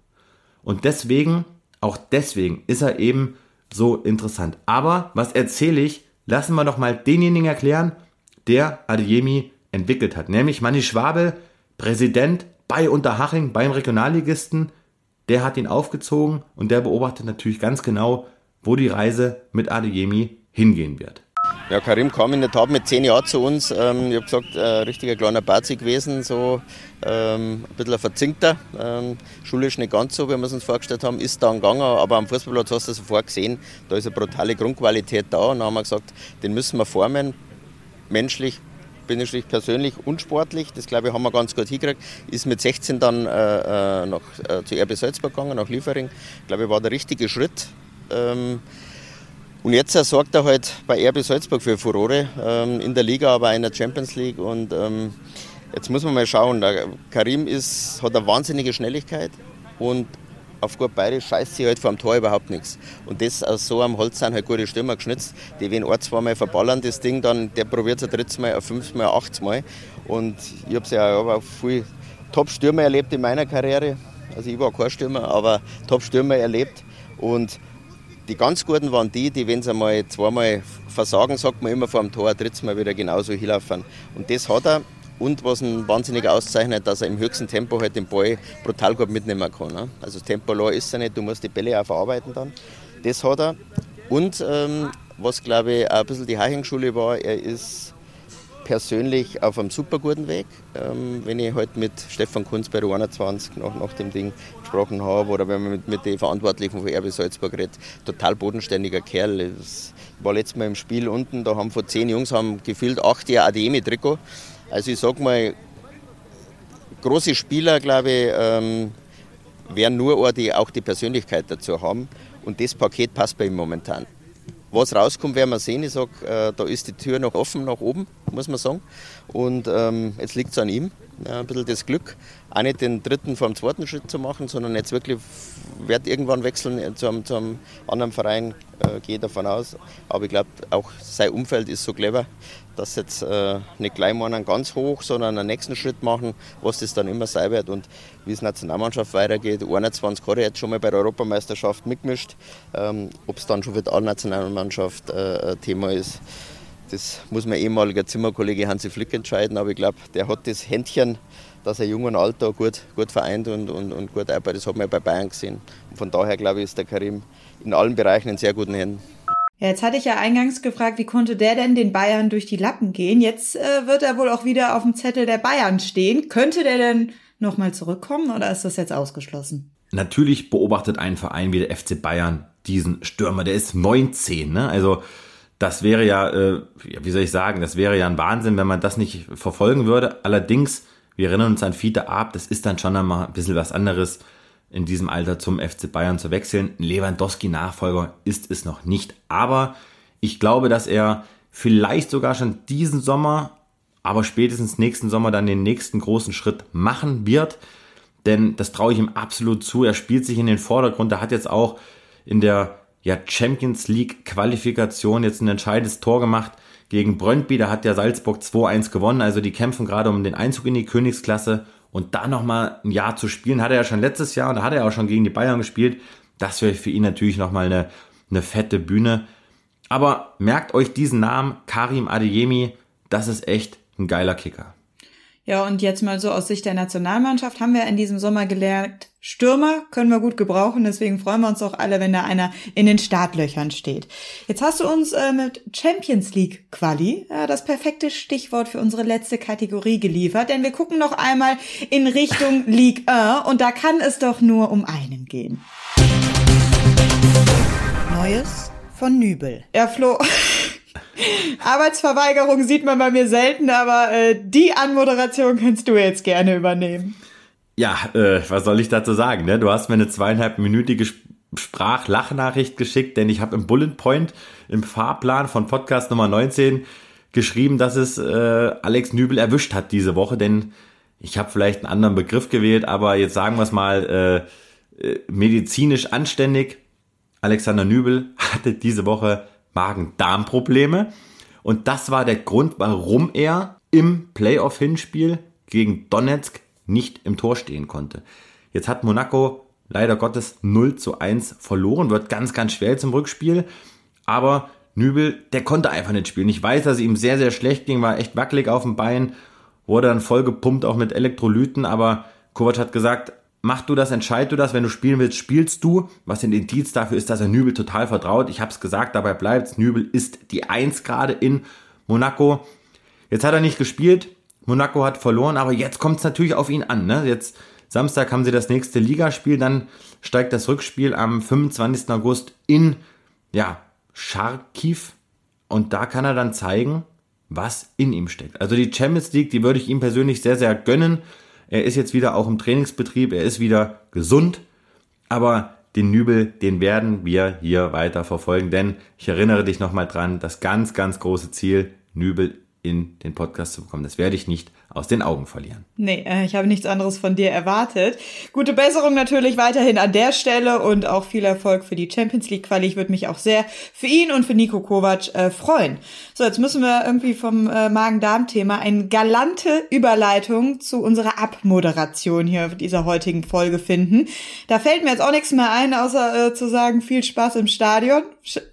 Und deswegen auch deswegen ist er eben so interessant. Aber was erzähle ich? Lassen wir doch mal denjenigen erklären, der Adeyemi entwickelt hat. Nämlich Manni Schwabel, Präsident bei Unterhaching, beim Regionalligisten. Der hat ihn aufgezogen und der beobachtet natürlich ganz genau, wo die Reise mit Adeyemi hingehen wird.
Ja, Karim kam in der Tat mit zehn Jahren zu uns. Ähm, ich habe gesagt, ein äh, richtiger kleiner Bazi gewesen, so ähm, ein bisschen ein verzinkter. Ähm, schulisch nicht ganz so, wie wir es uns vorgestellt haben, ist dann gegangen. Aber am Fußballplatz hast du sofort gesehen, da ist eine brutale Grundqualität da. Und dann haben wir gesagt, den müssen wir formen, menschlich, bin ich persönlich und sportlich, das glaube ich haben wir ganz gut hingekriegt, ist mit 16 dann äh, äh, nach, äh, zu RB Salzburg gegangen, nach Liefering. Ich glaube, war der richtige Schritt. Ähm, und jetzt sorgt er halt bei RB Salzburg für Furore, ähm, in der Liga, aber auch in der Champions League. Und ähm, jetzt muss man mal schauen, der Karim ist, hat eine wahnsinnige Schnelligkeit und auf gut Bayerisch scheißt sie halt vor dem Tor überhaupt nichts. Und das aus so einem Holz sind halt gute Stürmer geschnitzt, die wenn ein, zweimal verballern das Ding, dann der probiert es ein drittes Mal, ein fünftes Mal, ein achtes Mal. Und ich habe ja auch viel Top-Stürmer erlebt in meiner Karriere. Also ich war kein Stürmer, aber Top-Stürmer erlebt. Und die ganz Guten waren die, die, wenn sie einmal zweimal versagen, sagt man immer vor dem Tor, drittes Mal wieder genauso hinlaufen. Und das hat er. Und was ihn wahnsinnig auszeichnet, dass er im höchsten Tempo halt den Ball brutal gut mitnehmen kann. Ne? Also das Tempo ist er nicht, du musst die Bälle auch verarbeiten dann. Das hat er. Und ähm, was glaube ich auch ein bisschen die Haching-Schule war, er ist persönlich auf einem super guten Weg. Ähm, wenn ich heute halt mit Stefan Kunz bei der 21 nach, nach dem Ding gesprochen habe oder wenn man mit, mit den Verantwortlichen von RB Salzburg redet, total bodenständiger Kerl. Ich war letztes Mal im Spiel unten, da haben von zehn Jungs haben gefühlt acht Jahre ADM-Trikot. Also ich sag mal, große Spieler, glaube ich, ähm, werden nur die auch die Persönlichkeit dazu haben. Und das Paket passt bei ihm momentan. Was rauskommt, werden wir sehen. Ich sage, äh, da ist die Tür noch offen nach oben, muss man sagen. Und ähm, jetzt liegt es an ihm. Ja, ein bisschen das Glück, auch nicht den dritten vom zweiten Schritt zu machen, sondern jetzt wirklich wird irgendwann wechseln zu einem, zu einem anderen Verein, äh, gehe davon aus. Aber ich glaube, auch sein Umfeld ist so clever, dass jetzt äh, nicht gleich mal einen ganz hoch, sondern einen nächsten Schritt machen, was das dann immer sein wird. Und wie es Nationalmannschaft weitergeht, 21 hat er jetzt schon mal bei der Europameisterschaft mitgemischt. Ähm, Ob es dann schon für die Nationalmannschaft äh, Thema ist, das muss mein ehemaliger Zimmerkollege Hansi Flick entscheiden. Aber ich glaube, der hat das Händchen, dass er jung und alt da gut, gut vereint und, und, und gut arbeitet. Das hat man ja bei Bayern gesehen. Und von daher glaube ich, ist der Karim in allen Bereichen in sehr guten Händen.
Ja, jetzt hatte ich ja eingangs gefragt, wie konnte der denn den Bayern durch die Lappen gehen? Jetzt äh, wird er wohl auch wieder auf dem Zettel der Bayern stehen. Könnte der denn nochmal zurückkommen oder ist das jetzt ausgeschlossen?
Natürlich beobachtet ein Verein wie der FC Bayern diesen Stürmer. Der ist 19, ne? Also das wäre ja, äh, wie soll ich sagen, das wäre ja ein Wahnsinn, wenn man das nicht verfolgen würde. Allerdings, wir erinnern uns an Fiete Ab, das ist dann schon einmal ein bisschen was anderes in diesem Alter zum FC Bayern zu wechseln. Lewandowski-Nachfolger ist es noch nicht. Aber ich glaube, dass er vielleicht sogar schon diesen Sommer, aber spätestens nächsten Sommer dann den nächsten großen Schritt machen wird. Denn das traue ich ihm absolut zu. Er spielt sich in den Vordergrund. Er hat jetzt auch in der ja, Champions League Qualifikation jetzt ein entscheidendes Tor gemacht gegen Brøndby. Da hat der Salzburg 2-1 gewonnen. Also die kämpfen gerade um den Einzug in die Königsklasse. Und da nochmal ein Jahr zu spielen, hat er ja schon letztes Jahr und da hat er auch schon gegen die Bayern gespielt. Das wäre für ihn natürlich nochmal eine, eine fette Bühne. Aber merkt euch diesen Namen, Karim Adeyemi, das ist echt ein geiler Kicker.
Ja, und jetzt mal so aus Sicht der Nationalmannschaft haben wir in diesem Sommer gelernt, Stürmer können wir gut gebrauchen, deswegen freuen wir uns auch alle, wenn da einer in den Startlöchern steht. Jetzt hast du uns äh, mit Champions League Quali äh, das perfekte Stichwort für unsere letzte Kategorie geliefert, denn wir gucken noch einmal in Richtung *laughs* League 1 und da kann es doch nur um einen gehen. Neues von Nübel. Ja, Flo. *laughs* Arbeitsverweigerung sieht man bei mir selten, aber äh, die Anmoderation kannst du jetzt gerne übernehmen.
Ja, äh, was soll ich dazu sagen? Ne? Du hast mir eine zweieinhalbminütige Sprachlachnachricht geschickt, denn ich habe im Bullet Point im Fahrplan von Podcast Nummer 19 geschrieben, dass es äh, Alex Nübel erwischt hat diese Woche, denn ich habe vielleicht einen anderen Begriff gewählt, aber jetzt sagen wir es mal äh, äh, medizinisch anständig. Alexander Nübel *laughs* hatte diese Woche Magen-Darm-Probleme. Und das war der Grund, warum er im Playoff-Hinspiel gegen Donetsk nicht im Tor stehen konnte. Jetzt hat Monaco leider Gottes 0 zu 1 verloren, wird ganz, ganz schwer zum Rückspiel. Aber Nübel, der konnte einfach nicht spielen. Ich weiß, dass es ihm sehr, sehr schlecht ging, war echt wackelig auf dem Bein, wurde dann voll gepumpt, auch mit Elektrolyten. Aber Kovac hat gesagt, mach du das, entscheid du das, wenn du spielen willst, spielst du. Was ein Indiz dafür ist, dass er Nübel total vertraut. Ich habe es gesagt, dabei bleibt's. Nübel ist die Eins gerade in Monaco. Jetzt hat er nicht gespielt. Monaco hat verloren, aber jetzt kommt es natürlich auf ihn an. Ne? Jetzt Samstag haben sie das nächste Ligaspiel, dann steigt das Rückspiel am 25. August in ja, Charkiw und da kann er dann zeigen, was in ihm steckt. Also die Champions League, die würde ich ihm persönlich sehr, sehr gönnen. Er ist jetzt wieder auch im Trainingsbetrieb, er ist wieder gesund, aber den Nübel, den werden wir hier weiter verfolgen, denn ich erinnere dich nochmal dran, das ganz, ganz große Ziel, Nübel in den Podcast zu bekommen. Das werde ich nicht aus den Augen verlieren.
Nee, äh, ich habe nichts anderes von dir erwartet. Gute Besserung natürlich weiterhin an der Stelle und auch viel Erfolg für die Champions League Quali. Ich würde mich auch sehr für ihn und für Nico Kovac äh, freuen. So, jetzt müssen wir irgendwie vom äh, Magen-Darm-Thema eine galante Überleitung zu unserer Abmoderation hier dieser heutigen Folge finden. Da fällt mir jetzt auch nichts mehr ein, außer äh, zu sagen, viel Spaß im Stadion.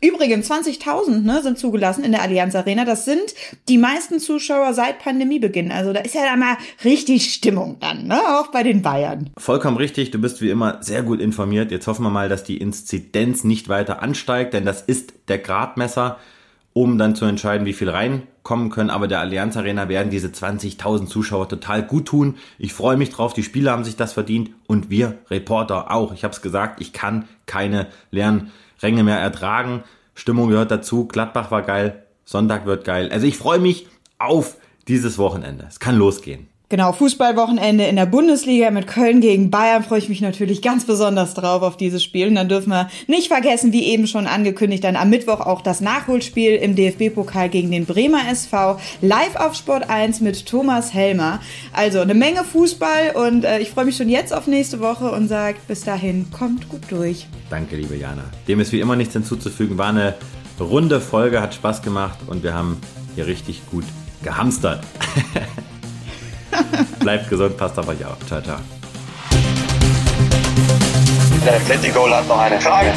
Übrigens, 20.000 ne, sind zugelassen in der Allianz Arena. Das sind die meisten Zuschauer seit Pandemiebeginn. Also da ist ja da mal richtig Stimmung dann, ne? auch bei den Bayern.
Vollkommen richtig, du bist wie immer sehr gut informiert. Jetzt hoffen wir mal, dass die Inzidenz nicht weiter ansteigt, denn das ist der Gradmesser, um dann zu entscheiden, wie viel reinkommen können. Aber der Allianz Arena werden diese 20.000 Zuschauer total gut tun. Ich freue mich drauf, die Spieler haben sich das verdient und wir Reporter auch. Ich habe es gesagt, ich kann keine leeren Ränge mehr ertragen. Stimmung gehört dazu, Gladbach war geil, Sonntag wird geil. Also ich freue mich auf dieses Wochenende. Es kann losgehen.
Genau, Fußballwochenende in der Bundesliga mit Köln gegen Bayern freue ich mich natürlich ganz besonders drauf auf dieses Spiel. Und dann dürfen wir nicht vergessen, wie eben schon angekündigt, dann am Mittwoch auch das Nachholspiel im DFB-Pokal gegen den Bremer SV live auf Sport 1 mit Thomas Helmer. Also eine Menge Fußball und äh, ich freue mich schon jetzt auf nächste Woche und sage bis dahin, kommt gut durch.
Danke, liebe Jana. Dem ist wie immer nichts hinzuzufügen. War eine runde Folge, hat Spaß gemacht und wir haben hier richtig gut gehamstert. *laughs* Bleibt gesund, passt auf euch auf. Ciao, ciao.
Der Atletico hat noch eine Frage.